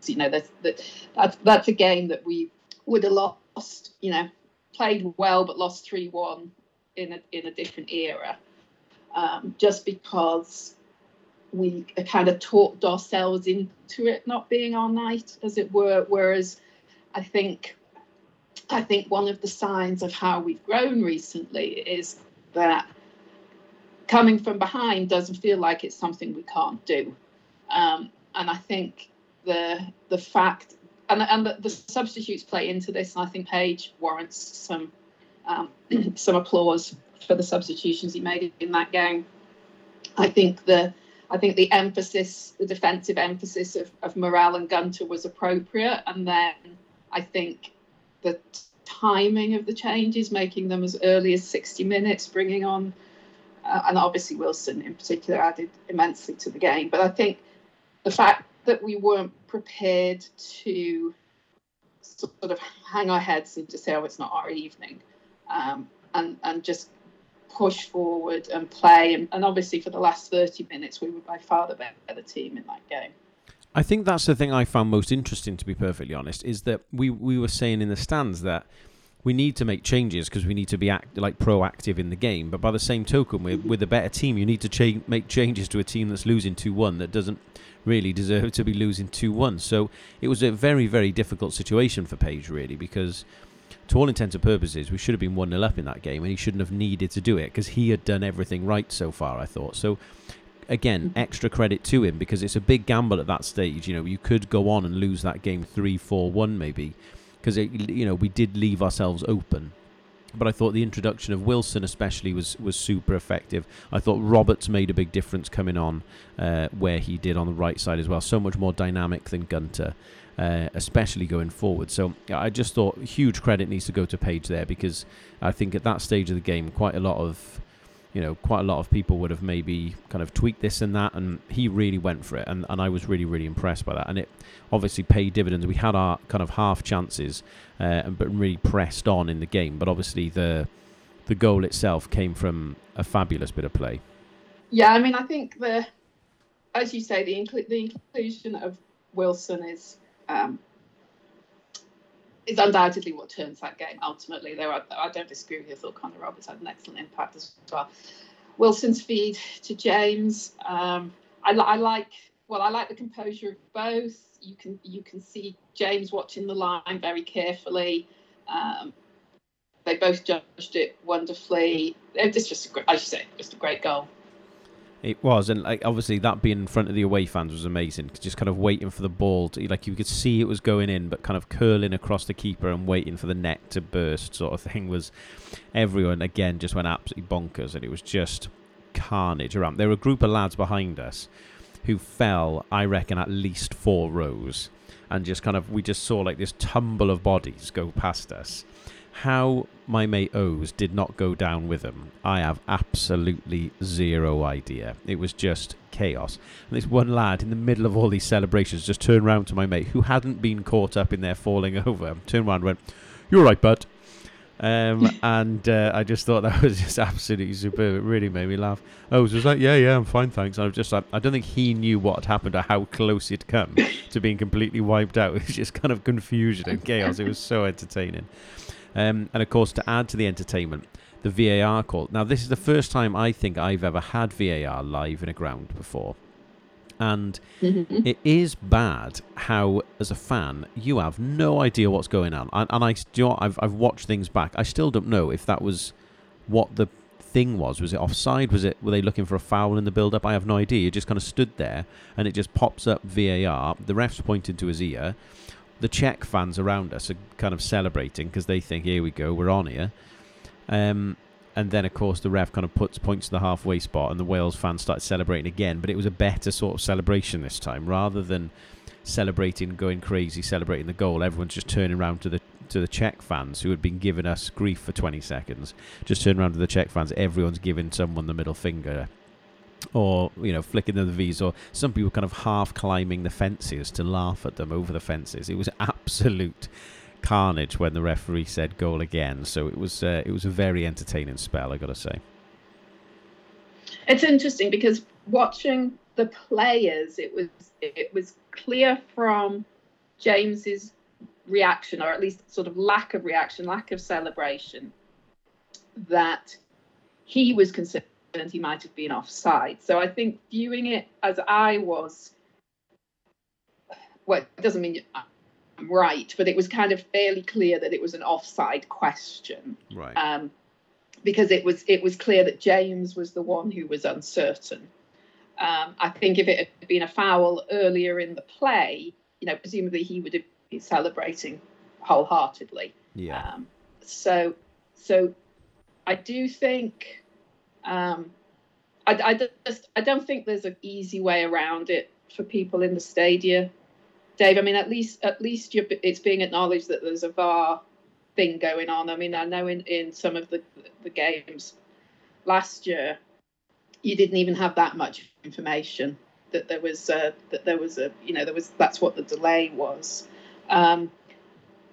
You know, that's that, that's that's a game that we would have lost. You know, played well but lost three one in a, in a different era, um, just because we kind of talked ourselves into it not being our night, as it were. Whereas I think I think one of the signs of how we've grown recently is that coming from behind doesn't feel like it's something we can't do. Um, and I think the the fact and, and the, the, substitutes play into this, and I think Page warrants some um, some applause for the substitutions he made in that game. I think the I think the emphasis, the defensive emphasis of, of Morrell and Gunter was appropriate. And then I think the timing of the changes, making them as early as 60 minutes, bringing on, uh, and obviously Wilson in particular added immensely to the game. But I think the fact that we weren't prepared to sort of hang our heads and just say, oh, it's not our evening, um, and, and just push forward and play. And, and obviously, for the last 30 minutes, we were by far the better team in that game. I think that's the thing I found most interesting, to be perfectly honest, is that we, we were saying in the stands that we need to make changes because we need to be act, like proactive in the game. But by the same token, with, with a better team, you need to cha- make changes to a team that's losing 2 1 that doesn't really deserve to be losing 2 1. So it was a very, very difficult situation for Page, really, because to all intents and purposes, we should have been 1 0 up in that game, and he shouldn't have needed to do it because he had done everything right so far, I thought. So, again, mm-hmm. extra credit to him because it's a big gamble at that stage. You know, you could go on and lose that game 3 4 1 maybe because, you know, we did leave ourselves open. But I thought the introduction of Wilson, especially, was, was super effective. I thought Roberts made a big difference coming on uh, where he did on the right side as well. So much more dynamic than Gunter uh, especially going forward. So I just thought huge credit needs to go to Page there because I think at that stage of the game, quite a lot of you know, quite a lot of people would have maybe kind of tweaked this and that, and he really went for it, and, and I was really, really impressed by that. And it obviously paid dividends. We had our kind of half chances, uh, but really pressed on in the game. But obviously, the the goal itself came from a fabulous bit of play. Yeah, I mean, I think the, as you say, the, incl- the inclusion of Wilson is um, is undoubtedly what turns that game ultimately. Are, I don't disagree with your thought Connor Roberts had an excellent impact as well. Wilson's feed to James. Um, I, I, like well, I like the composure of both. You can you can see James watching the line very carefully. Um, they both judged it wonderfully. It's just a great, say, just a great goal. It was, and like obviously that being in front of the away fans was amazing. Just kind of waiting for the ball, to, like you could see it was going in, but kind of curling across the keeper and waiting for the net to burst, sort of thing. Was everyone again just went absolutely bonkers, and it was just carnage around. There were a group of lads behind us who fell, I reckon, at least four rows, and just kind of we just saw like this tumble of bodies go past us how my mate O's did not go down with them, I have absolutely zero idea. It was just chaos. And this one lad in the middle of all these celebrations just turned round to my mate, who hadn't been caught up in their falling over, turned around and went, You're right, bud. Um, and uh, I just thought that was just absolutely superb. It really made me laugh. O's was like, yeah, yeah, I'm fine, thanks. And I was just like, I don't think he knew what had happened or how close he'd come to being completely wiped out. It was just kind of confusion and chaos. It was so entertaining. Um, and of course, to add to the entertainment, the VAR call. Now, this is the first time I think I've ever had VAR live in a ground before. And mm-hmm. it is bad how, as a fan, you have no idea what's going on. And, and I, you know, I've, I've watched things back. I still don't know if that was what the thing was. Was it offside? Was it? Were they looking for a foul in the build-up? I have no idea. It just kind of stood there, and it just pops up VAR. The ref's pointed to his ear the Czech fans around us are kind of celebrating because they think, here we go, we're on here. Um, and then, of course, the ref kind of puts points to the halfway spot, and the Wales fans start celebrating again. But it was a better sort of celebration this time, rather than celebrating, going crazy, celebrating the goal. Everyone's just turning around to the to the Czech fans who had been giving us grief for 20 seconds. Just turn around to the Czech fans. Everyone's giving someone the middle finger or you know flicking the V's, or some people kind of half climbing the fences to laugh at them over the fences. It was absolute carnage when the referee said goal again. So it was uh, it was a very entertaining spell, I got to say. It's interesting because watching the players, it was it was clear from James's reaction, or at least sort of lack of reaction, lack of celebration, that he was concerned he might have been offside. So I think viewing it as I was, well, it doesn't mean I'm right, but it was kind of fairly clear that it was an offside question. Right. Um, because it was it was clear that James was the one who was uncertain. Um, I think if it had been a foul earlier in the play, you know, presumably he would have been celebrating wholeheartedly. Yeah. Um, so, so I do think um, I, I just I don't think there's an easy way around it for people in the stadia. Dave, I mean, at least at least it's being acknowledged that there's a VAR thing going on. I mean, I know in, in some of the the games last year, you didn't even have that much information that there was a, that there was a you know there was that's what the delay was. Um,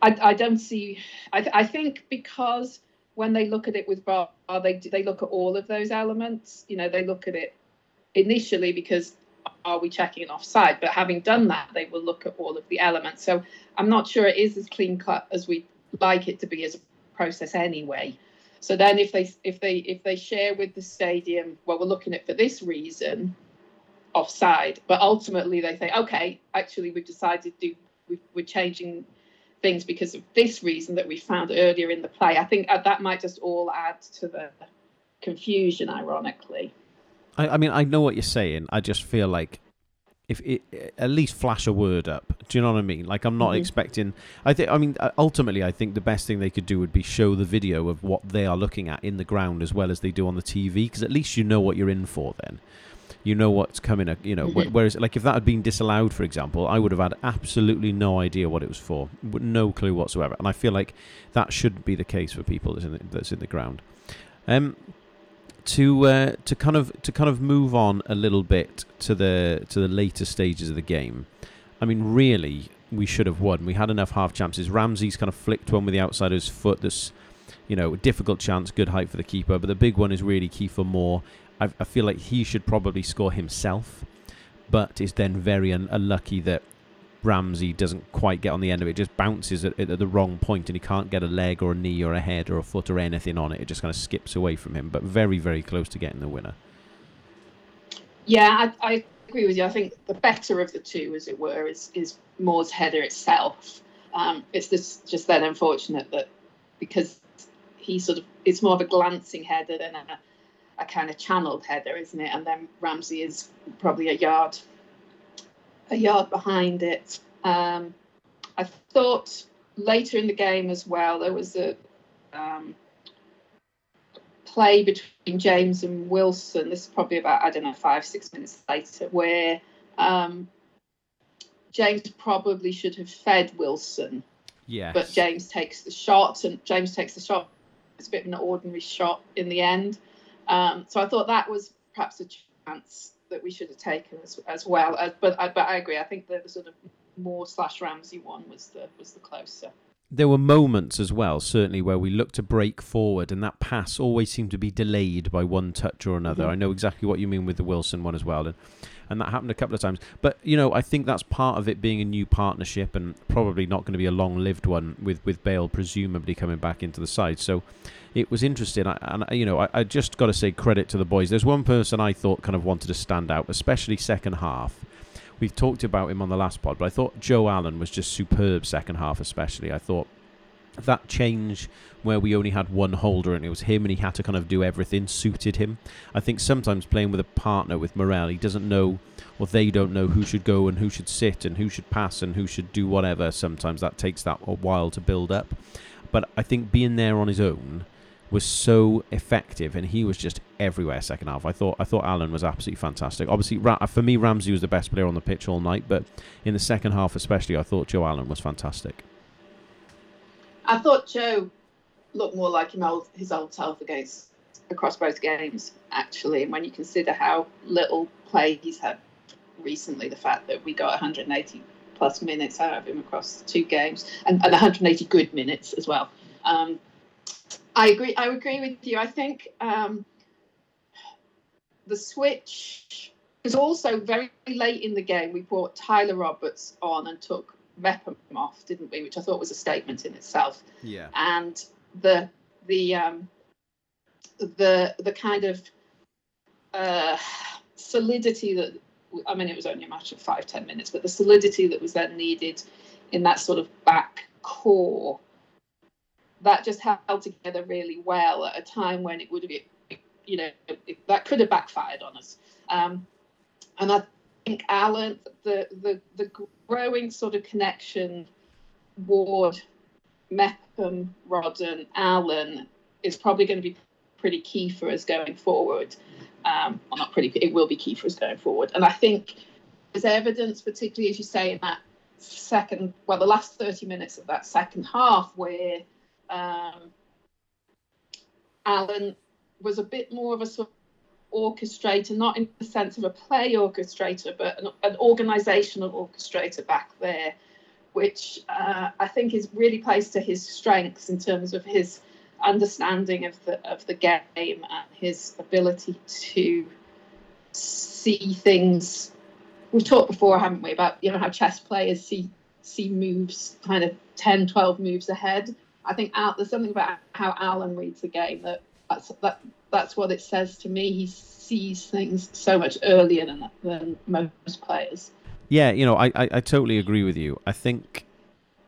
I, I don't see. I, I think because when they look at it with VAR, they they look at all of those elements. You know, they look at it initially because are we checking an offside? But having done that, they will look at all of the elements. So I'm not sure it is as clean cut as we like it to be as a process anyway. So then if they if they if they share with the stadium, well, we're looking at for this reason, offside. But ultimately they say, okay, actually we've decided to we, we're changing things because of this reason that we found earlier in the play. I think uh, that might just all add to the confusion, ironically. I, I mean, I know what you're saying. I just feel like if it, at least flash a word up. Do you know what I mean? Like I'm not mm-hmm. expecting. I think. I mean, uh, ultimately, I think the best thing they could do would be show the video of what they are looking at in the ground as well as they do on the TV, because at least you know what you're in for. Then, you know what's coming. Uh, you know, mm-hmm. whereas like if that had been disallowed, for example, I would have had absolutely no idea what it was for, no clue whatsoever. And I feel like that should be the case for people that's in the, that's in the ground. Um, to uh, to kind of to kind of move on a little bit to the to the later stages of the game. I mean, really, we should have won. We had enough half chances. Ramsey's kind of flicked one with the outside of his foot. This, you know, difficult chance, good height for the keeper. But the big one is really key for Moore. I, I feel like he should probably score himself, but is then very un- unlucky that Ramsey doesn't quite get on the end of it. Just bounces at, at, the wrong point and he can't get a leg or a knee or a head or a foot or anything on it. It just kind of skips away from him, but very, very close to getting the winner. Yeah, I, I agree with you. I think the better of the two, as it were, is, is Moore's header itself. Um, it's just, just then unfortunate that because he sort of, it's more of a glancing header than a, a kind of channeled header, isn't it? And then Ramsey is probably a yard a yard behind it. Um, I thought later in the game as well, there was a um, play between James and Wilson. This is probably about, I don't know, five, six minutes later, where um, James probably should have fed Wilson. Yes. But James takes the shot, and James takes the shot. It's a bit of an ordinary shot in the end. Um, so I thought that was perhaps a chance that we should have taken as, as well. Uh, but I, but I agree. I think the, the sort of more slash Ramsey one was the was the closer. There were moments as well, certainly, where we looked to break forward, and that pass always seemed to be delayed by one touch or another. Mm-hmm. I know exactly what you mean with the Wilson one as well, and and that happened a couple of times. But you know, I think that's part of it being a new partnership, and probably not going to be a long-lived one with with Bale presumably coming back into the side. So it was interesting. I, and you know, I, I just got to say credit to the boys. There's one person I thought kind of wanted to stand out, especially second half. We've talked about him on the last pod, but I thought Joe Allen was just superb second half, especially. I thought that change where we only had one holder and it was him and he had to kind of do everything suited him. I think sometimes playing with a partner with Morrell, he doesn't know or they don't know who should go and who should sit and who should pass and who should do whatever. Sometimes that takes that a while to build up. But I think being there on his own was so effective, and he was just everywhere second half. I thought I thought Allen was absolutely fantastic. Obviously, for me, Ramsey was the best player on the pitch all night, but in the second half, especially, I thought Joe Allen was fantastic. I thought Joe looked more like old, his old self against across both games, actually. And when you consider how little play he's had recently, the fact that we got 180 plus minutes out of him across two games and, and 180 good minutes as well. Um, I agree. I agree with you. I think um, the switch was also very late in the game. We brought Tyler Roberts on and took Mepham off, didn't we? Which I thought was a statement in itself. Yeah. And the the um, the the kind of uh, solidity that I mean, it was only a matter of five ten minutes, but the solidity that was then needed in that sort of back core that just held together really well at a time when it would have, you know, it, that could have backfired on us. Um, and I think Allen, the, the, the growing sort of connection, Ward, Mepham, Rodon, Allen is probably going to be pretty key for us going forward. Um, well, not pretty. It will be key for us going forward. And I think there's evidence, particularly as you say in that second, well, the last 30 minutes of that second half, where um, Allen was a bit more of a sort of orchestrator, not in the sense of a play orchestrator, but an, an organizational orchestrator back there, which uh, I think is really plays to his strengths in terms of his understanding of the of the game and his ability to see things. We've talked before, haven't we, about you know how chess players see see moves kind of 10, 12 moves ahead. I think Al, there's something about how Allen reads the game that that's that that's what it says to me. He sees things so much earlier than than most players. Yeah, you know, I, I, I totally agree with you. I think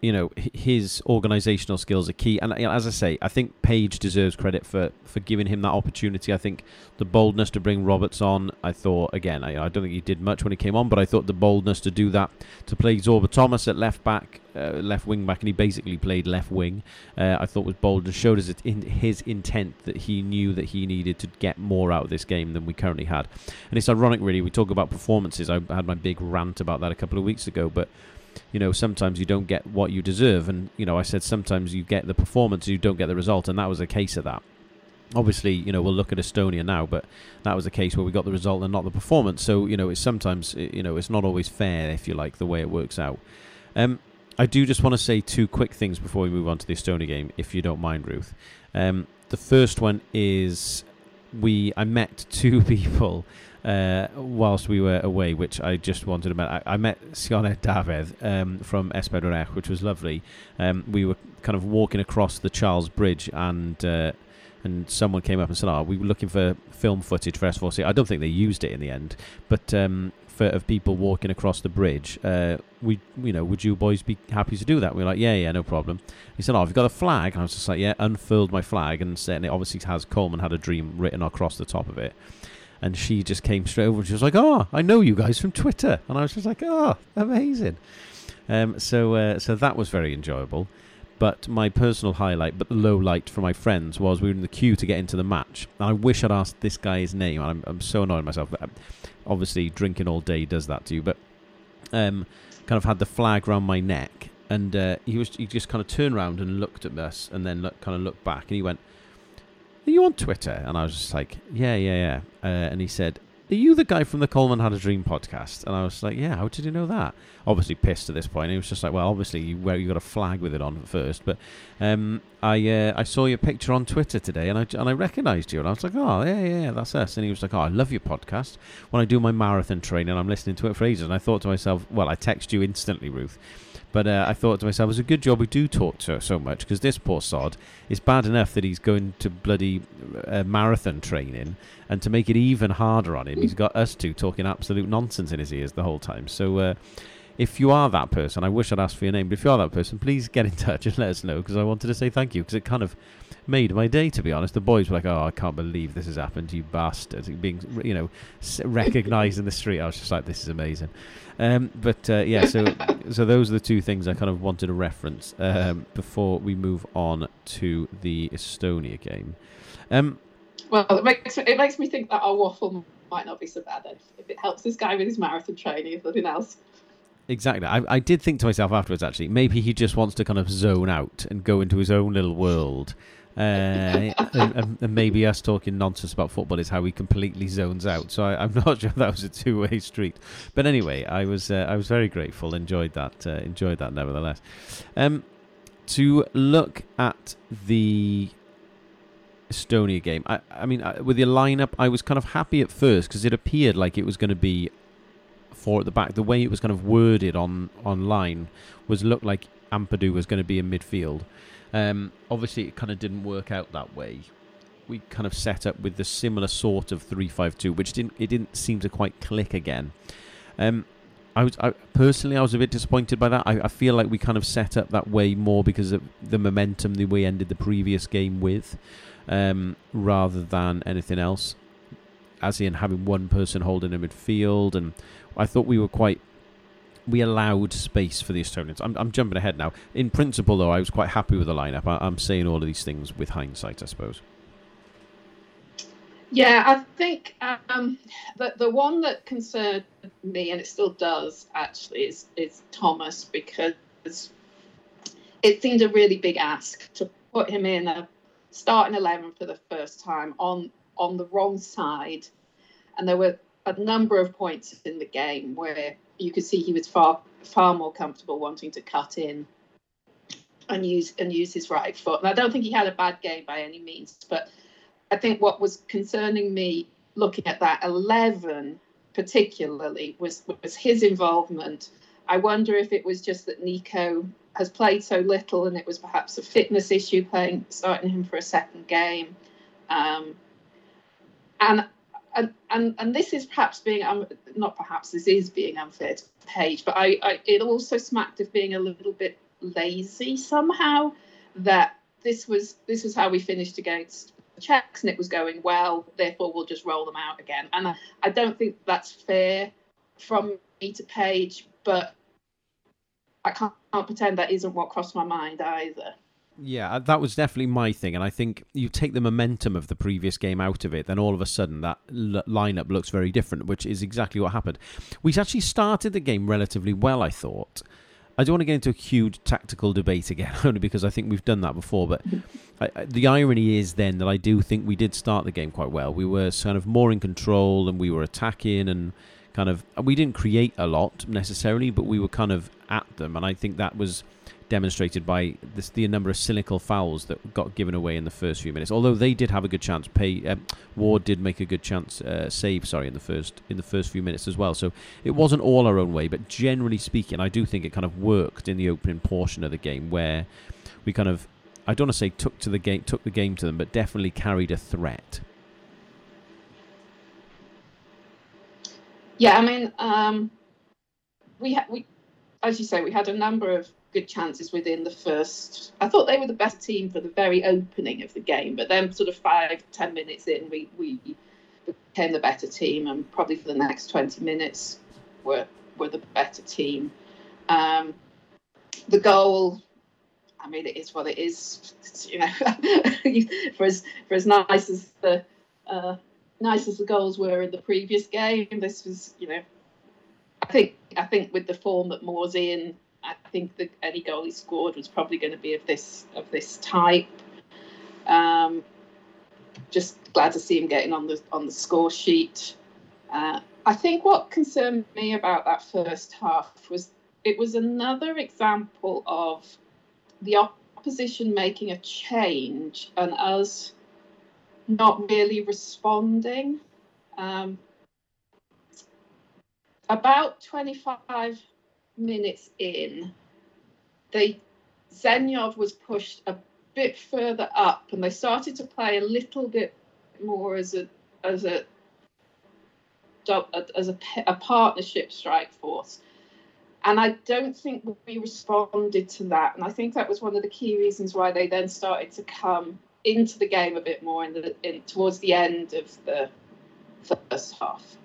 you know his organizational skills are key. And you know, as i say i think page deserves credit for for giving him that opportunity. I think the boldness to bring roberts on i thought again i, I don't think he did much when he came on but i thought the boldness to do that to play sorba thomas at left back uh, left wing back and he basically played left wing uh, i thought was bold and showed us in his intent that he knew that he needed to get more out of this game than we currently had. And it's ironic really we talk about performances. I had my big rant about that a couple of weeks ago but you know, sometimes you don't get what you deserve. And, you know, I said sometimes you get the performance, you don't get the result. And that was a case of that. Obviously, you know, we'll look at Estonia now, but that was a case where we got the result and not the performance. So, you know, it's sometimes, you know, it's not always fair, if you like, the way it works out. Um, I do just want to say two quick things before we move on to the Estonia game, if you don't mind, Ruth. Um, the first one is we I met two people uh, whilst we were away, which I just wanted to mention. I, I met Sioned Dafydd um, from Esbedrech, which was lovely. Um, we were kind of walking across the Charles Bridge, and uh, and someone came up and said, "Oh, we were looking for film footage for S4C." I don't think they used it in the end, but um, for of people walking across the bridge, uh, we you know, would you boys be happy to do that? We were like, "Yeah, yeah, no problem." He said, "Oh, have you got a flag?" And I was just like, "Yeah." Unfurled my flag, and said, and it obviously has Coleman had a dream written across the top of it and she just came straight over and she was like, "Oh, I know you guys from Twitter," and I was just like, "Oh, amazing." Um, so uh, so that was very enjoyable. But my personal highlight, but the low light for my friends, was we were in the queue to get into the match. And I wish I'd asked this guy's name. I'm, I'm so annoyed myself. Um, obviously, drinking all day does that to you. But um, kind of had the flag around my neck, and uh, he was he just kind of turned around and looked at us, and then look, kind of looked back, and he went, are you on Twitter? And I was just like, yeah, yeah, yeah. Uh, and he said, are you the guy from the Coleman Had a Dream podcast? And I was like, yeah, how did you know that? Obviously pissed at this point. He was just like, well, obviously you, where you got a flag with it on first. But um, I uh, I saw your picture on Twitter today and I, and I recognised you. And I was like, oh, yeah, yeah, that's us. And he was like, oh, I love your podcast. When I do my marathon training, I'm listening to it for ages. And I thought to myself, well, I text you instantly, Ruth. But uh, I thought to myself, it's a good job we do talk to her so much because this poor sod is bad enough that he's going to bloody uh, marathon training, and to make it even harder on him, he's got us two talking absolute nonsense in his ears the whole time. So. Uh, if you are that person, I wish I'd asked for your name, but if you are that person, please get in touch and let us know because I wanted to say thank you because it kind of made my day, to be honest. The boys were like, "Oh, I can't believe this has happened you, bastard!" Being, you know, recognised in the street. I was just like, "This is amazing." Um, but uh, yeah, so so those are the two things I kind of wanted to reference um, before we move on to the Estonia game. Um, well, it makes it makes me think that our waffle might not be so bad if, if it helps this guy with his marathon training, if nothing else. Exactly. I, I did think to myself afterwards, actually, maybe he just wants to kind of zone out and go into his own little world uh, and, and, maybe us talking nonsense about football is how he completely zones out. So I, am not sure that was a two-way street. But anyway, I was uh, I was very grateful. Enjoyed that. Uh, enjoyed that nevertheless. Um, to look at the Estonia game, I, I mean, with the lineup, I was kind of happy at first because it appeared like it was going to be four at the back. The way it was kind of worded on online was looked like Ampadu was going to be in midfield. Um, obviously, it kind of didn't work out that way. We kind of set up with the similar sort of three-five-two, which didn't it didn't seem to quite click again. Um, I was I, personally I was a bit disappointed by that. I, I, feel like we kind of set up that way more because of the momentum that we ended the previous game with, um, rather than anything else. As in having one person holding a midfield, and I thought we were quite we allowed space for the Estonians. I'm, I'm jumping ahead now. In principle, though, I was quite happy with the lineup. I, am saying all of these things with hindsight, I suppose. Yeah, I think um, the the one that concerned me, and it still does actually, is is Thomas because it seemed a really big ask to put him in a starting eleven for the first time on on the wrong side, and there were a number of points in the game where you could see he was far far more comfortable wanting to cut in and use and use his right foot. And I don't think he had a bad game by any means, but I think what was concerning me looking at that 11 particularly was was his involvement. I wonder if it was just that Neco has played so little and it was perhaps a fitness issue playing starting him for a second game. Um, and and, and and this is perhaps being um, not perhaps this is being unfair to Page, but I, I it also smacked of being a little bit lazy somehow. That this was this was how we finished against Czechs and it was going well, therefore we'll just roll them out again. And I, I don't think that's fair from me to Page, but I can't, can't pretend that isn't what crossed my mind either. Yeah, uh, that was definitely my thing, and I think you take the momentum of the previous game out of it, then all of a sudden that l- lineup looks very different, which is exactly what happened. We actually started the game relatively well, I thought. I don't want to get into a huge tactical debate again, only because I think we've done that before. But I, I, the irony is then that I do think we did start the game quite well. We were kind of more in control, and we were attacking, and kind of we didn't create a lot necessarily, but we were kind of at them, and I think that was demonstrated by this, the number of cynical fouls that got given away in the first few minutes. Although they did have a good chance, pay um, Ward did make a good chance uh, save. Sorry, in the first in the first few minutes as well. So it wasn't all our own way, but generally speaking, I do think it kind of worked in the opening portion of the game where we kind of I don't want to say took to the game took the game to them, but definitely carried a threat. Yeah, I mean, um, we ha- we as you say, we had a number of good chances within the first. I thought they were the best team for the very opening of the game, but then sort of five, ten minutes in, we, we became the better team, and probably for the next 20 minutes were were the better team. Um, the goal, I mean, it is what it is. You know, for as for as nice as the uh, nice as the goals were in the previous game, this was, you know, think I think with the form that Moore's in, I think that any goal he scored was probably going to be of this of this type. Um, just glad to see him getting on the on the score sheet. Uh, I think what concerned me about that first half was it was another example of the opposition making a change and us not really responding. Um, about 25 minutes in, the Zenyov was pushed a bit further up, and they started to play a little bit more as a as a as a, a partnership strike force. And I don't think we responded to that. And I think that was one of the key reasons why they then started to come into the game a bit more in the in, towards the end of the first half.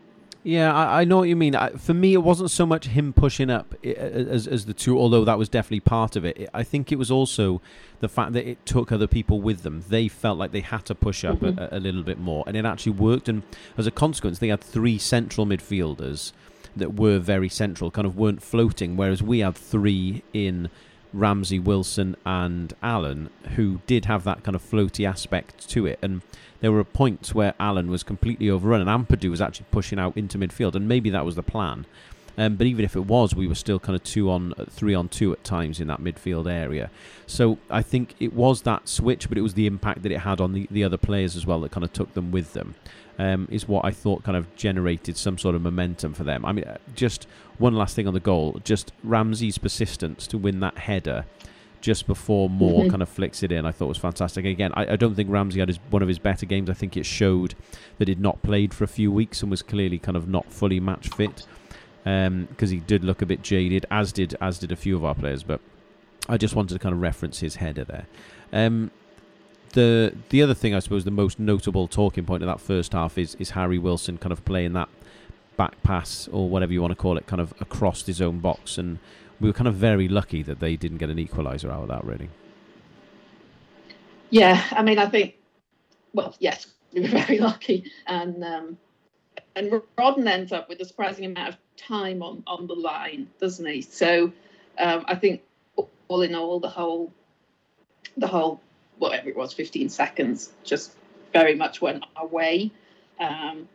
Yeah, I, I, know what you mean. I, for me, it wasn't so much him pushing up as as the two, although that was definitely part of it. I think it was also the fact that it took other people with them. They felt like they had to push up mm-hmm. a, a, little bit more, and it actually worked. And as a consequence, they had three central midfielders that were very central, kind of weren't floating, whereas we had three in Ramsey, Wilson, and Allen who did have that kind of floaty aspect to it, and there were points where Allen was completely overrun and Ampadu was actually pushing out into midfield, and maybe that was the plan. Um, but even if it was, we were still kind of two on uh, three on two at times in that midfield area. So I think it was that switch, but it was the impact that it had on the, the other players as well that kind of took them with them. Um, is what I thought kind of generated some sort of momentum for them. I mean, uh, just one last thing on the goal, just Ramsey's persistence to win that header just before Moore mm-hmm. kind of flicks it in, I thought was fantastic. Again, I, I don't think Ramsey had his, one of his better games. I think it showed that he'd not played for a few weeks and was clearly kind of not fully match fit because um, he did look a bit jaded, as did as did a few of our players. But I just wanted to kind of reference his header there. Um, the the other thing I suppose the most notable talking point of that first half is is Harry Wilson kind of playing that back pass or whatever you want to call it, kind of across his own box and we were kind of very lucky that they didn't get an equaliser out of that, really. Yeah, I mean, I think, well, yes, we were very lucky, and um, and Rodon ends up with a surprising amount of time on on the line, doesn't he? So um, I think all in all, the whole the whole whatever it was, 15 seconds, just very much went our way. Um,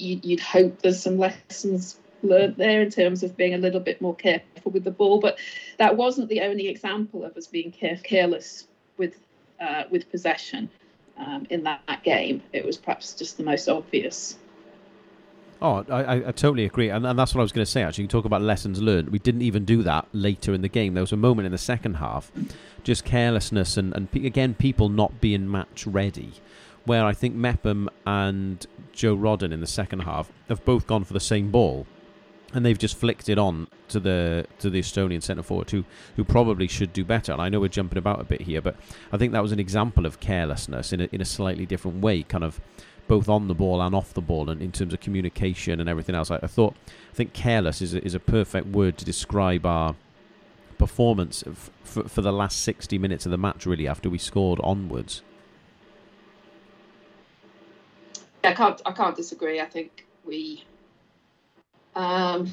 you, you'd hope there's some lessons learned there in terms of being a little bit more careful with the ball, but that wasn't the only example of us being care- careless with uh, with possession um, in that, that, game. It was perhaps just the most obvious. Oh, I, I totally agree, and, and that's what I was going to say. Actually, you talk about lessons learned. We didn't even do that later in the game. There was a moment in the second half, just carelessness and and again people not being match ready, where I think Mepham and Joe Rodon in the second half have both gone for the same ball and they've just flicked it on to the to the Estonian centre forward who who probably should do better. And I know we're jumping about a bit here, but I think that was an example of carelessness in a, in a slightly different way, kind of both on the ball and off the ball, and in terms of communication and everything else. I, I thought I think careless is a, is a perfect word to describe our performance for, for the last 60 minutes of the match really after we scored onwards I can't I can't disagree. I think we um,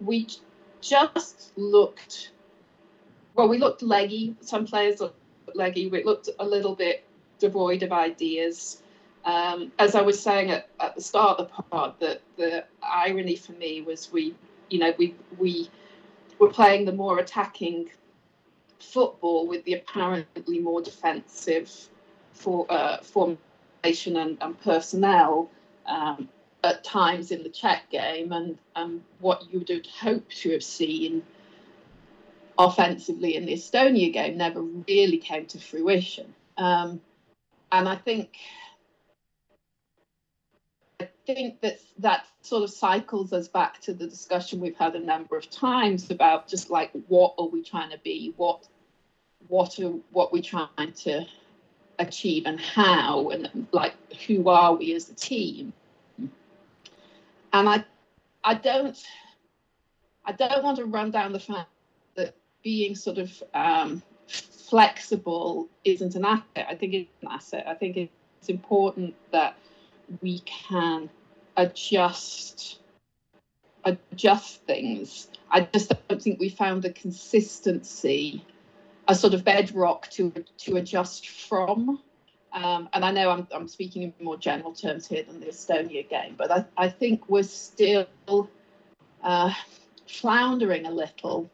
we just looked well we looked leggy. Some players looked leggy. We looked a little bit devoid of ideas. Um, as i was saying at, at the start of the pod that the irony for me was we you know we we were playing the more attacking football with the apparently more defensive for uh, formation and, and personnel um, at times in the Czech game, and um, what you would hope to have seen offensively in the Estonia game never really came to fruition. Um, and I think I think that that sort of cycles us back to the discussion we've had a number of times about just like what are we trying to be, what what are what we trying to achieve, and how, and like who are we as a team and I, I don't, I don't want to run down the fact that being sort of um, flexible isn't an asset. I think it's an asset. I think it's important that we can adjust adjust things. I just don't think we found a consistency, a sort of bedrock to to adjust from. Um, and I know I'm, I'm speaking in more general terms here than the Estonia game, but I, I think we're still uh, floundering a little.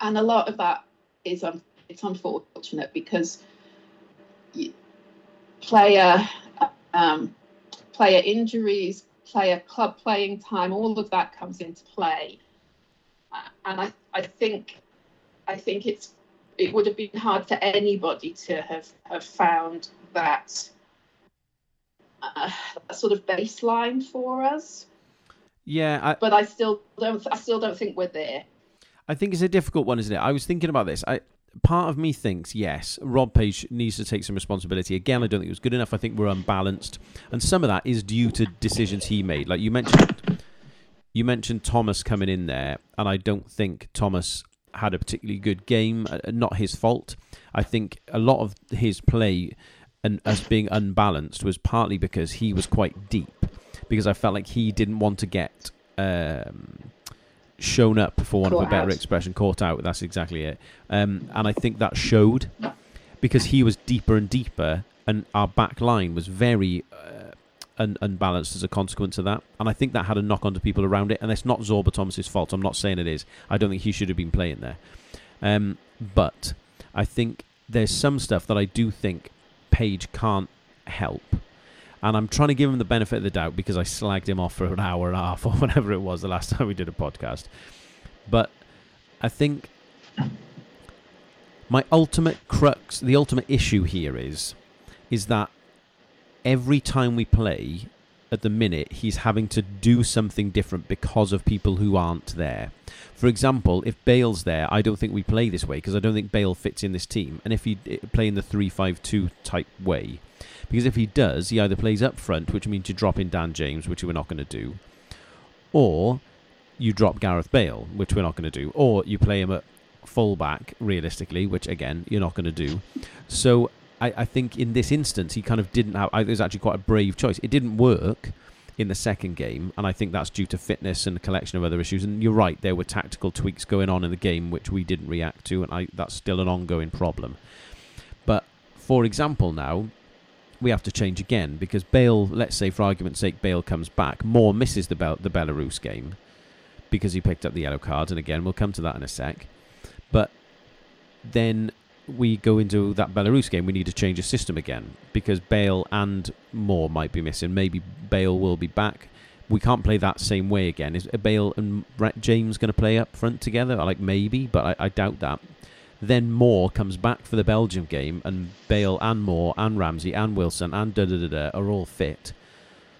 And a lot of that is um, it's unfortunate because player um, player injuries, player club playing time, all of that comes into play. Uh, and I, I think I think it's it would have been hard for anybody to have, have found that uh, sort of baseline for us. Yeah, I, but I still don't. I still don't think we're there. I think it's a difficult one, isn't it? I was thinking about this. I part of me thinks yes, Rob Page needs to take some responsibility. Again, I don't think it was good enough. I think we're unbalanced, and some of that is due to decisions he made. Like you mentioned, you mentioned Thomas coming in there, and I don't think Thomas had a particularly good game. Uh, not his fault. I think a lot of his play and as being unbalanced was partly because he was quite deep. Because I felt like he didn't want to get um, shown up, for want caught of a better out. expression, caught out. That's exactly it. Um, and I think that showed because he was deeper and deeper, and our back line was very uh, un- unbalanced as a consequence of that. And I think that had a knock on to people around it. And it's not Sorba Thomas's fault. I'm not saying it is. I don't think he should have been playing there. Um, but I think there's some stuff that I do think Page can't help. And I'm trying to give him the benefit of the doubt because I slagged him off for an hour and a half or whatever it was the last time we did a podcast. But I think my ultimate crux, the ultimate issue here is, is that every time we play at the minute, he's having to do something different because of people who aren't there. For example, if Bale's there, I don't think we play this way because I don't think Bale fits in this team. And if he eh, play in the three-five-two type way, because if he does, he either plays up front, which means you drop in Dan James, which we're not going to do, or you drop Gareth Bale, which we're not going to do, or you play him at fullback realistically, which again you're not going to do. So I, I think in this instance he kind of didn't have. It was actually quite a brave choice. It didn't work in the second game, and I think that's due to fitness and a collection of other issues. And you're right, there were tactical tweaks going on in the game which we didn't react to, and I, that's still an ongoing problem. But for example, now we have to change again because Bale, let's say for argument's sake, Bale comes back, Moore misses the the Belarus game because he picked up the yellow card, and again we'll come to that in a sec. But then we go into that Belarus game, we need to change a system again because Bale and Moore might be missing. Maybe Bale will be back. We can't play that same way again. Is Bale and James going to play up front together? Like maybe, but I, I doubt that. Then Moore comes back for the Belgium game, and Bale and Moore and Ramsey and Wilson and da da da da are all fit.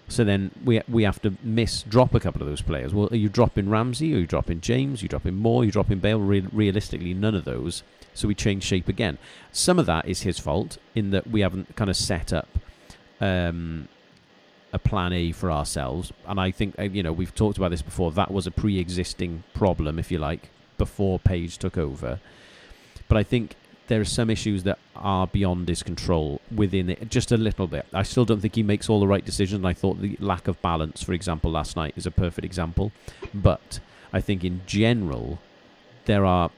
So then we we have to miss drop a couple of those players. Well, are you dropping Ramsey? Are you dropping James? Are you dropping Moore? Are you dropping Bale? Re- realistically, none of those. So we change shape again. Some of that is his fault in that we haven't kind of set up um, a plan A for ourselves. And I think uh, you know we've talked about this before. That was a pre-existing problem, if you like, before Page took over. But I think there are some issues that are beyond his control within it just a little bit. I still don't think he makes all the right decisions. I thought the lack of balance, for example, last night is a perfect example. But I think in general, there are,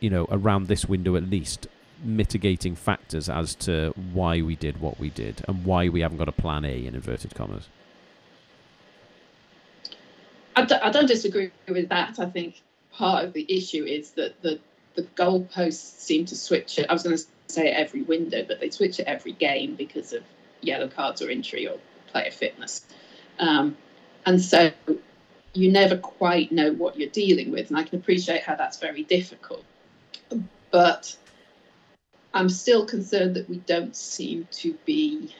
you know, around this window at least, mitigating factors as to why we did what we did and why we haven't got a plan A in inverted commas. I d- I don't disagree with that. I think part of the issue is that the the goalposts seem to switch it. I was going to say every window, but they switch it every game because of yellow cards or injury or player fitness. Um, and so you never quite know what you're dealing with. And I can appreciate how that's very difficult. But I'm still concerned that we don't seem to be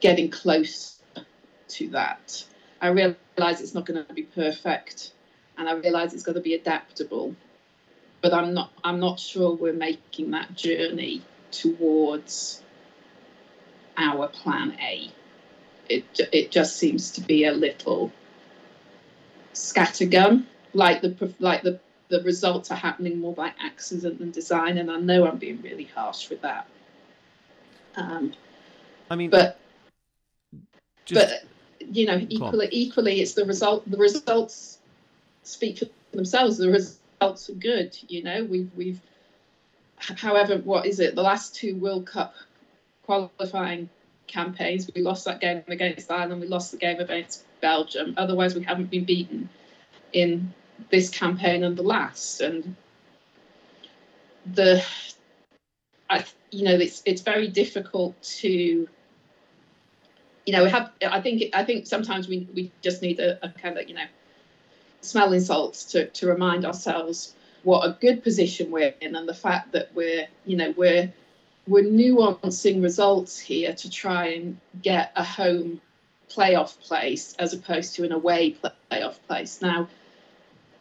getting close to that. I realise it's not going to be perfect and I realise it's got to be adaptable but I'm not I'm not sure we're making that journey towards our plan A. It it just seems to be a little scattergun, like the like the the results are happening more by accident than design, and I know I'm being really harsh with that. Um, I mean, but but you know, equally equally, it's the result. The results speak for themselves. The results are good. You know, we've we've. However, what is it? The last two World Cup qualifying campaigns, we lost that game against Ireland. We lost the game against Belgium. Otherwise, we haven't been beaten in this campaign and the last. And the, I, you know, it's it's very difficult to. You know, we have. I think. I think sometimes we we just need a, a kind of you know smelling salts to, to remind ourselves what a good position we're in and the fact that we're you know we're we're nuancing results here to try and get a home playoff place as opposed to an away playoff place now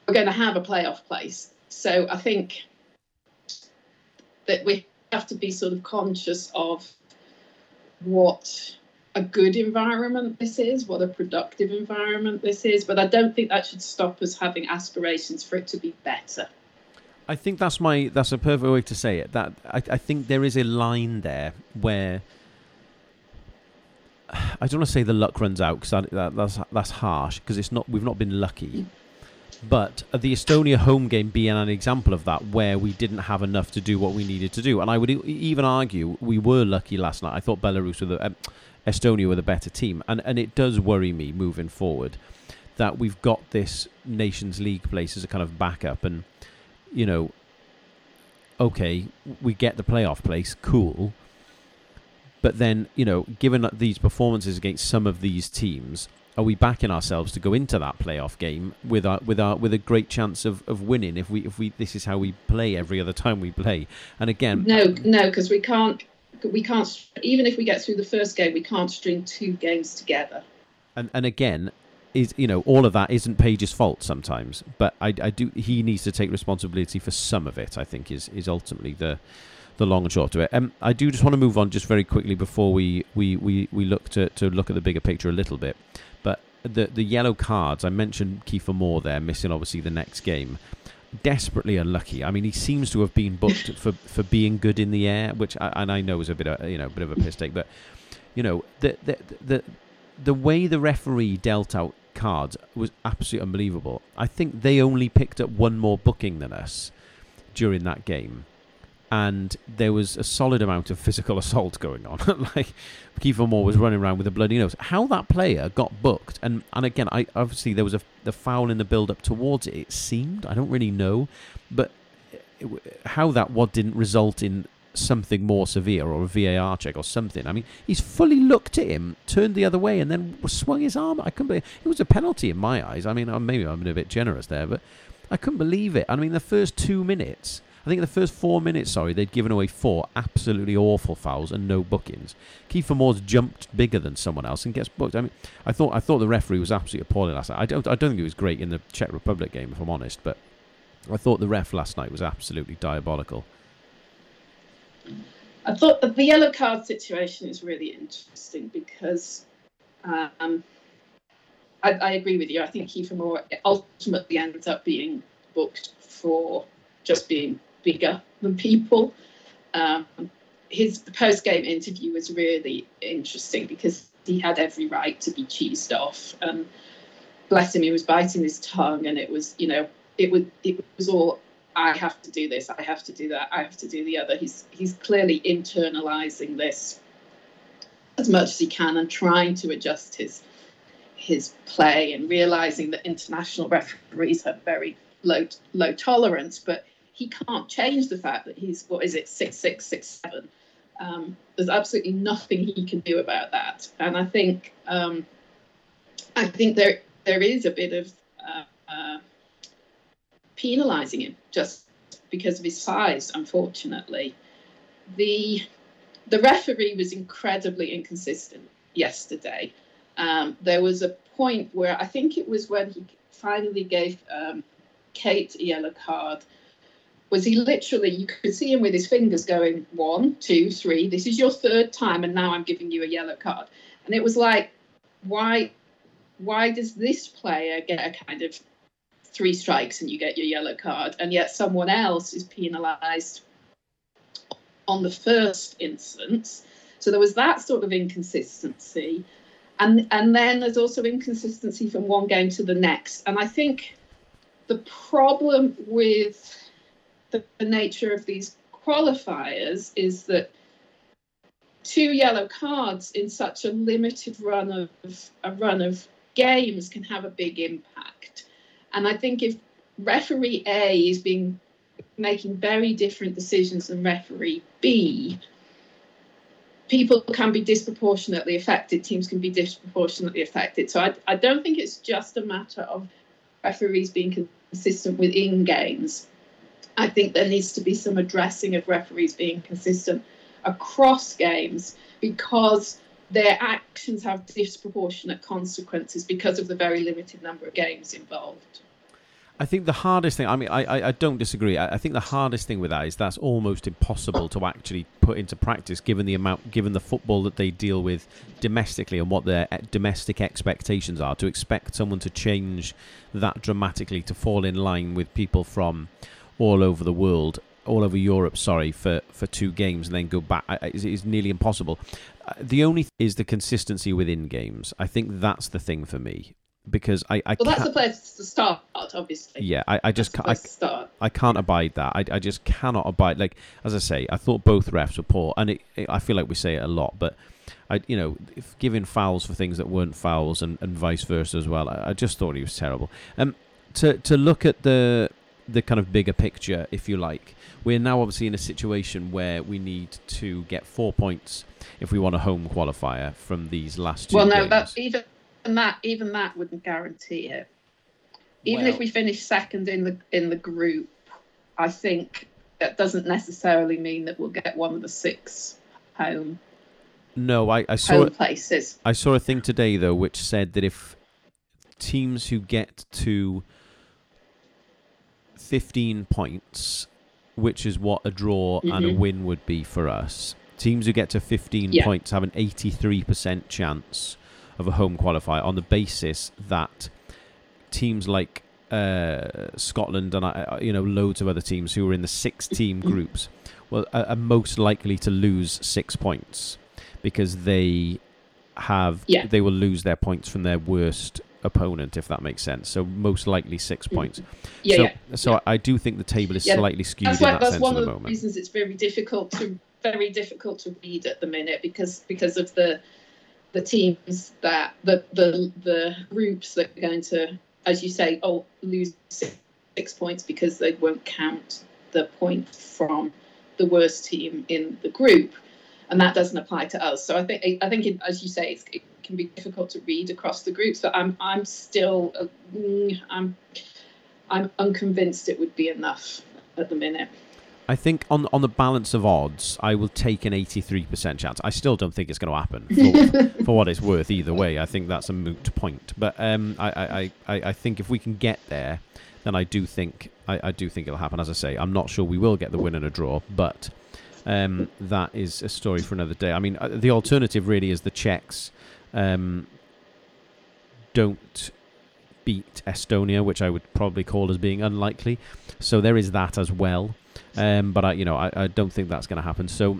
we're going to have a playoff place so i think that we have to be sort of conscious of what a good environment this is, what a productive environment this is, but I don't think that should stop us having aspirations for it to be better. I think that's my that's a perfect way to say it. That I, I think there is a line there where I don't want to say the luck runs out because that, that, that's that's harsh because it's not we've not been lucky. But the Estonia home game being an example of that, where we didn't have enough to do what we needed to do, and I would even argue we were lucky last night. I thought Belarus were the um, Estonia were the better team. And, and it does worry me moving forward that we've got this Nations League place as a kind of backup. And, you know, okay, we get the playoff place, cool. But then, you know, given these performances against some of these teams, are we backing ourselves to go into that playoff game with our with our with a great chance of, of winning if we if we this is how we play every other time we play? And again, no, no, because we can't we can't even if we get through the first game, we can't string two games together. And and again, is you know all of that isn't Page's fault sometimes, but I, I do he needs to take responsibility for some of it. I think is is ultimately the the long and short of it. Um, I do just want to move on just very quickly before we we, we, we look to, to look at the bigger picture a little bit. The the yellow cards I mentioned Kieffer Moore there missing obviously the next game. desperately unlucky. I mean, he seems to have been booked for, for being good in the air, which I, and I know is a bit of you know a bit of a piss take, but you know the the the the way the referee dealt out cards was absolutely unbelievable. I think they only picked up one more booking than us during that game. And there was a solid amount of physical assault going on. like Kieffer Moore was running around with a bloody nose. How that player got booked, and and again, I obviously there was a the foul in the build up towards it. It seemed I don't really know, but eh, it, how that what didn't result in something more severe or a VAR check or something. I mean, he's fully looked at him, turned the other way, and then swung his arm. I couldn't believe it was a penalty in my eyes. I mean, maybe I'm a bit generous there, but I couldn't believe it. I mean, the first two minutes, I think in the first four minutes, sorry, they'd given away four absolutely awful fouls and no bookings. Kieffer Moore's jumped bigger than someone else and gets booked. I mean, I thought I thought the referee was absolutely appalling last night. I don't I don't think he was great in the Czech Republic game, if I'm honest, but I thought the ref last night was absolutely diabolical. I thought the yellow card situation is really interesting because um, I, I, agree with you. I think Kieffer Moore ultimately ends up being booked for just being bigger than people. Um, his post game interview was really interesting because he had every right to be cheesed off. And bless him, he was biting his tongue, and it was, you know, it was it was all I have to do this, I have to do that, I have to do the other. He's he's clearly internalizing this as much as he can and trying to adjust his his play and realizing that international referees have very low low tolerance, but he can't change the fact that he's what is it six six six seven. Um, there's absolutely nothing he can do about that, and I think um, I think there there is a bit of uh, uh, penalising him just because of his size, unfortunately. The the referee was incredibly inconsistent yesterday. Um, there was a point where I think it was when he finally gave um, Kate a yellow card. Was he literally? You could see him with his fingers going one, two, three. This is your third time, and now I'm giving you a yellow card. And it was like, why? Why does this player get a kind of three strikes and you get your yellow card, and yet someone else is penalised on the first instance. So there was that sort of inconsistency. And, and then there's also inconsistency from one game to the next. And I think the problem with the, the nature of these qualifiers is that two yellow cards in such a limited run of a run of games can have a big impact. And I think if referee A is being making very different decisions than referee B, people can be disproportionately affected, teams can be disproportionately affected. So I, I don't think it's just a matter of referees being consistent within games. I think there needs to be some addressing of referees being consistent across games because their actions have disproportionate consequences because of the very limited number of games involved. I think the hardest thing, I mean, I, I, I don't disagree. I, I, think the hardest thing with that is that's almost impossible to actually put into practice given the amount, given the football that they deal with domestically and what their eh, domestic expectations are. To expect someone to change that dramatically to fall in line with people from all over the world, all over Europe, sorry, for, for two games and then go back is, is nearly impossible. Uh, the only th- is the consistency within games. I think that's the thing for me because I, I well, that's the place to start, obviously. Yeah, I, I just can't. I, I can't abide that. I, I just cannot abide. Like as I say, I thought both refs were poor, and it, it, I feel like we say it a lot, but I, you know, if giving fouls for things that weren't fouls, and, and vice versa as well. I, I just thought he was terrible. Um, to to look at the the kind of bigger picture, if you like, we're now obviously in a situation where we need to get four points if we want a home qualifier from these last two. Well, no, that's even that even that wouldn't guarantee it. Even well, if we finish second in the in the group, I think that doesn't necessarily mean that we'll get one of the six home. No, I, I saw places. I saw a thing today though, which said that if teams who get to fifteen points, which is what a draw mm-hmm. and a mm-hmm. win would be for us, teams who get to fifteen yeah. points have an eighty-three percent chance of a home qualifier on the basis that teams like uh, Scotland and uh, you know loads of other teams who are in the six-team groups, well, are, are most likely to lose six points because they have Yeah. they will lose their points from their worst opponent if that makes sense. So most likely six mm. points. Yeah, so yeah. so yeah. I do think the table is Yeah, slightly skewed That's in that that's sense one at of the the moment. reasons it's very difficult to very difficult to read at the minute because because of the the teams that the the the groups that are going to, as you say, oh lose six, six points because they won't count the point from the worst team in the group, and that doesn't apply to us. So I think I think it, as you say, it's, it can be difficult to read across the groups. But I'm I'm still mm, I'm I'm unconvinced it would be enough at the minute. I think on on the balance of odds, I will take an eighty-three percent chance. I still don't think it's going to happen for, for what it's worth either way. I think that's a moot point. But um, I, I, I, I think if we can get there, then I do think I, I do think it'll happen. As I say, I'm not sure we will get the win and a draw, but um, that is a story for another day. I mean, uh, the alternative really is the Czechs um, don't beat Estonia, which I would probably call as being unlikely. So there is that as well. Um, but I, you know, I, I don't think that's going to happen. So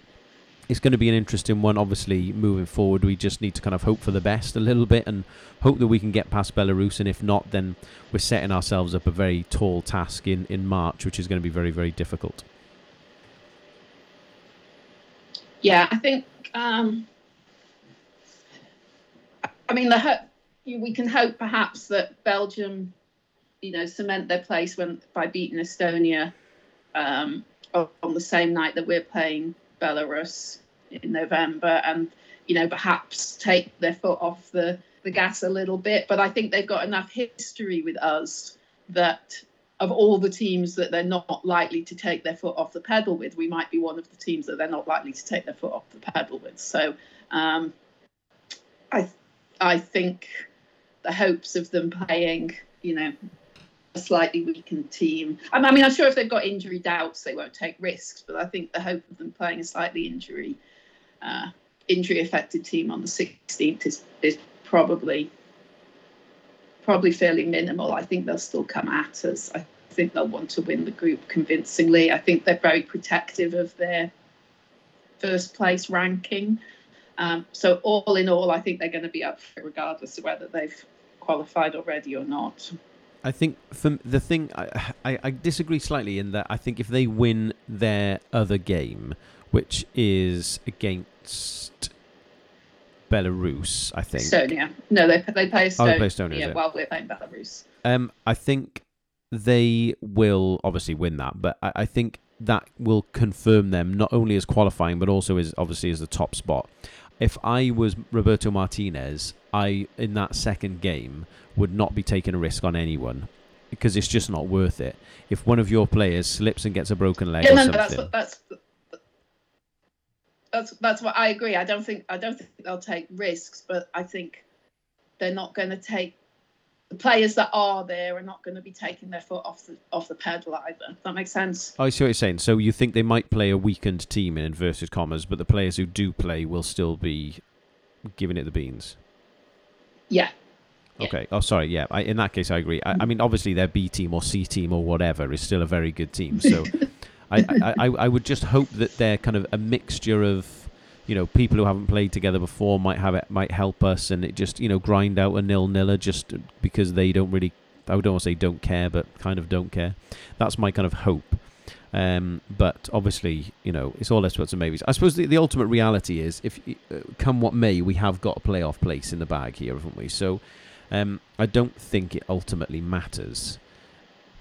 it's going to be an interesting one. Obviously, moving forward, we just need to kind of hope for the best a little bit and hope that we can get past Belarus. And if not, then we're setting ourselves up a very tall task in in March, which is going to be very very difficult. Yeah, I think. Um, I mean, the ho- we can hope perhaps that Belgium, you know, cement their place when by beating Estonia um, on the same night that we're playing Belarus in November, and you know, perhaps take their foot off the the gas a little bit. But I think they've got enough history with us that of all the teams that they're not likely to take their foot off the pedal with, we might be one of the teams that they're not likely to take their foot off the pedal with. So um, I I think the hopes of them playing, you know, a slightly weakened team. I mean, I'm sure if they've got injury doubts, they won't take risks. But I think the hope of them playing a slightly injury uh, injury affected team on the 16th is is probably probably fairly minimal. I think they'll still come at us. I think they'll want to win the group convincingly. I think they're very protective of their first place ranking. Um, so all in all, I think they're going to be up for it regardless of whether they've qualified already or not. I think for the thing I, I, I disagree slightly in that I think if they win their other game, which is against Belarus, I think. Estonia. No, they they play Oh, they play Estonia, yeah, while we're playing Belarus. Um, I think they will obviously win that, but I, I think that will confirm them not only as qualifying but also as obviously as the top spot. If I was Roberto Martinez, I in that second game would not be taking a risk on anyone because it's just not worth it. If one of your players slips and gets a broken leg Yeah, or no, no, something, that's what that's that's that's what I agree. I don't think I don't think they'll take risks, but I think they're not going to take the players that are there are not going to be taking their foot off the off the pedal either. That makes sense? I see what you're saying. So you think they might play a weakened team in inverted commas, but the players who do play will still be giving it the beans. Yeah. Yeah. Okay. Oh, sorry. Yeah. I, in that case, I agree. I, I mean, obviously, their B team or C team or whatever is still a very good team. So, I, I, I, would just hope that they're kind of a mixture of, you know, people who haven't played together before might have it might help us, and it just you know grind out a nil niller just because they don't really. I don't want to say don't care, but kind of don't care. That's my kind of hope. Um, but obviously, you know, it's all buts and maybes. I suppose the, the ultimate reality is, if uh, come what may, we have got a playoff place in the bag here, haven't we? So, um, I don't think it ultimately matters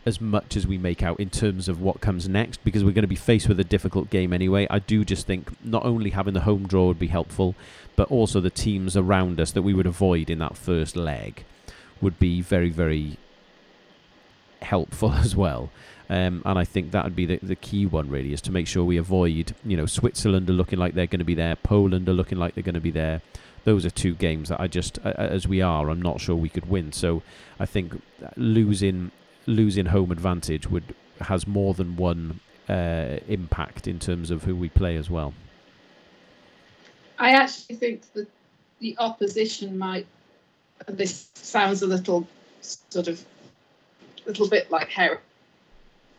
as much as we make out in terms of what comes next because we're going to be faced with a difficult game anyway. I do just think not only having the home draw would be helpful, but also the teams around us that we would avoid in that first leg would be very, very helpful as well. Um, and I think that would be the, the key one really is to make sure we avoid, you know, Switzerland are looking like they're going to be there, Poland are looking like they're going to be there. Those are two games that I just, uh, as we are, I'm not sure we could win. So I think losing losing home advantage would has more than one uh, impact in terms of who we play as well. I actually think that the opposition might. This sounds a little sort of little bit like Hereford.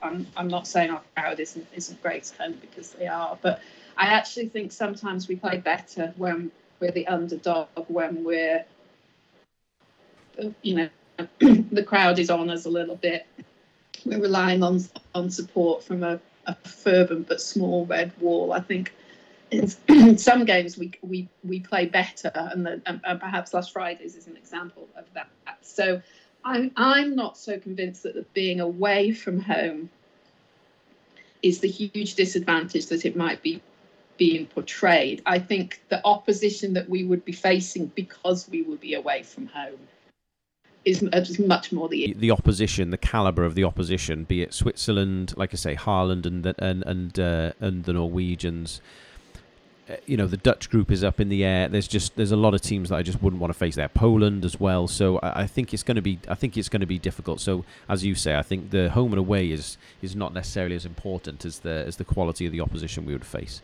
I'm, I'm not saying our crowd isn't isn't great at home because they are, but I actually think sometimes we play better when we're the underdog, when we're you know the crowd is on us a little bit. We're relying on on support from a, a fervent but small red wall. I think in some games we we we play better, and, the, and, and perhaps last Friday's is an example of that. So I'm I'm not so convinced that being away from home is the huge disadvantage that it might be being portrayed. I think the opposition that we would be facing because we would be away from home is, is much more the the opposition, the caliber of the opposition, be it Switzerland, like I say, Haaland and the, and and uh, and the Norwegians. Uh, you know the Dutch group is up in the air. There's just there's a lot of teams that I just wouldn't want to face there. Poland as well. So I, I think it's going to be I think it's going to be difficult. So as you say, I think the home and away is is not necessarily as important as the as the quality of the opposition we would face.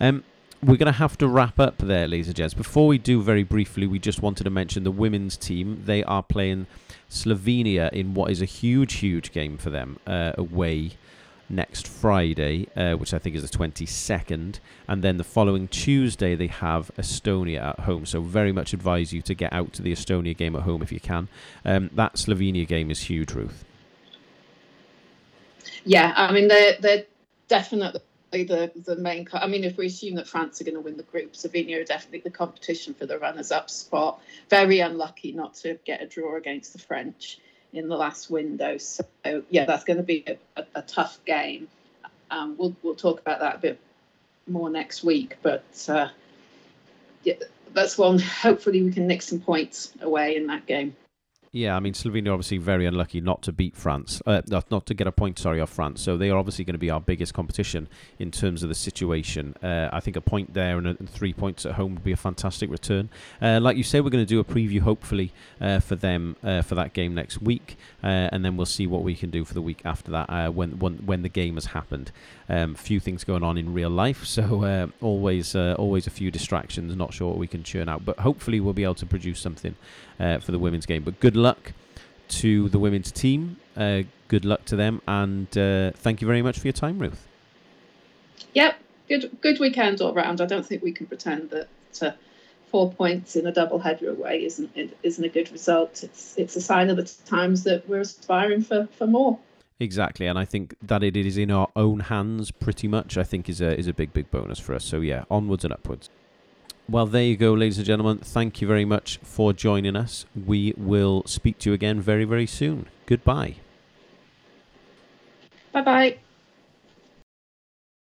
Um, we're going to have to wrap up there, ladies and gents. Before we do, very briefly, we just wanted to mention the women's team. They are playing Slovenia in what is a huge, huge game for them uh, away next Friday, uh, which I think is the 22nd. And then the following Tuesday, they have Estonia at home. So, very much advise you to get out to the Estonia game at home if you can. Um, that Slovenia game is huge, Ruth. Yeah, I mean, they're, they're definitely the the main. I mean, if we assume that France are going to win the group, Slovenia are definitely the competition for the runners-up spot. Very unlucky not to get a draw against the French in the last window. So yeah, that's going to be a, a, a tough game. Um, we'll we'll talk about that a bit more next week, but uh, yeah, that's one. Hopefully, we can nick some points away in that game. Yeah, I mean Slovenia obviously very unlucky not to beat France, uh, not, not to get a point. Sorry, off France. So they are obviously going to be our biggest competition in terms of the situation. Uh, I think a point there and, a, and, three points at home would be a fantastic return. Uh, like you say, we're going to do a preview hopefully uh, for them uh, for that game next week, uh, and then we'll see what we can do for the week after that when when when the game has happened. Um, few things going on in real life, so always always a few distractions. Not sure what we can churn out, but hopefully we'll be able to produce something for the women's game. But good luck to the women's team. Uh, good luck to them, and uh, thank you very much for your time, Ruth. Yep, good good weekend all round. I don't think we can pretend that uh, four points in a double header away isn't isn't a good result. It's it's a sign of the times that we're aspiring for for more. Exactly, and I think that it is in our own hands pretty much. I think is a is a big big bonus for us. So yeah, onwards and upwards. Well, there you go, ladies and gentlemen. Thank you very much for joining us. We will speak to you again very, very soon. Goodbye. Bye bye.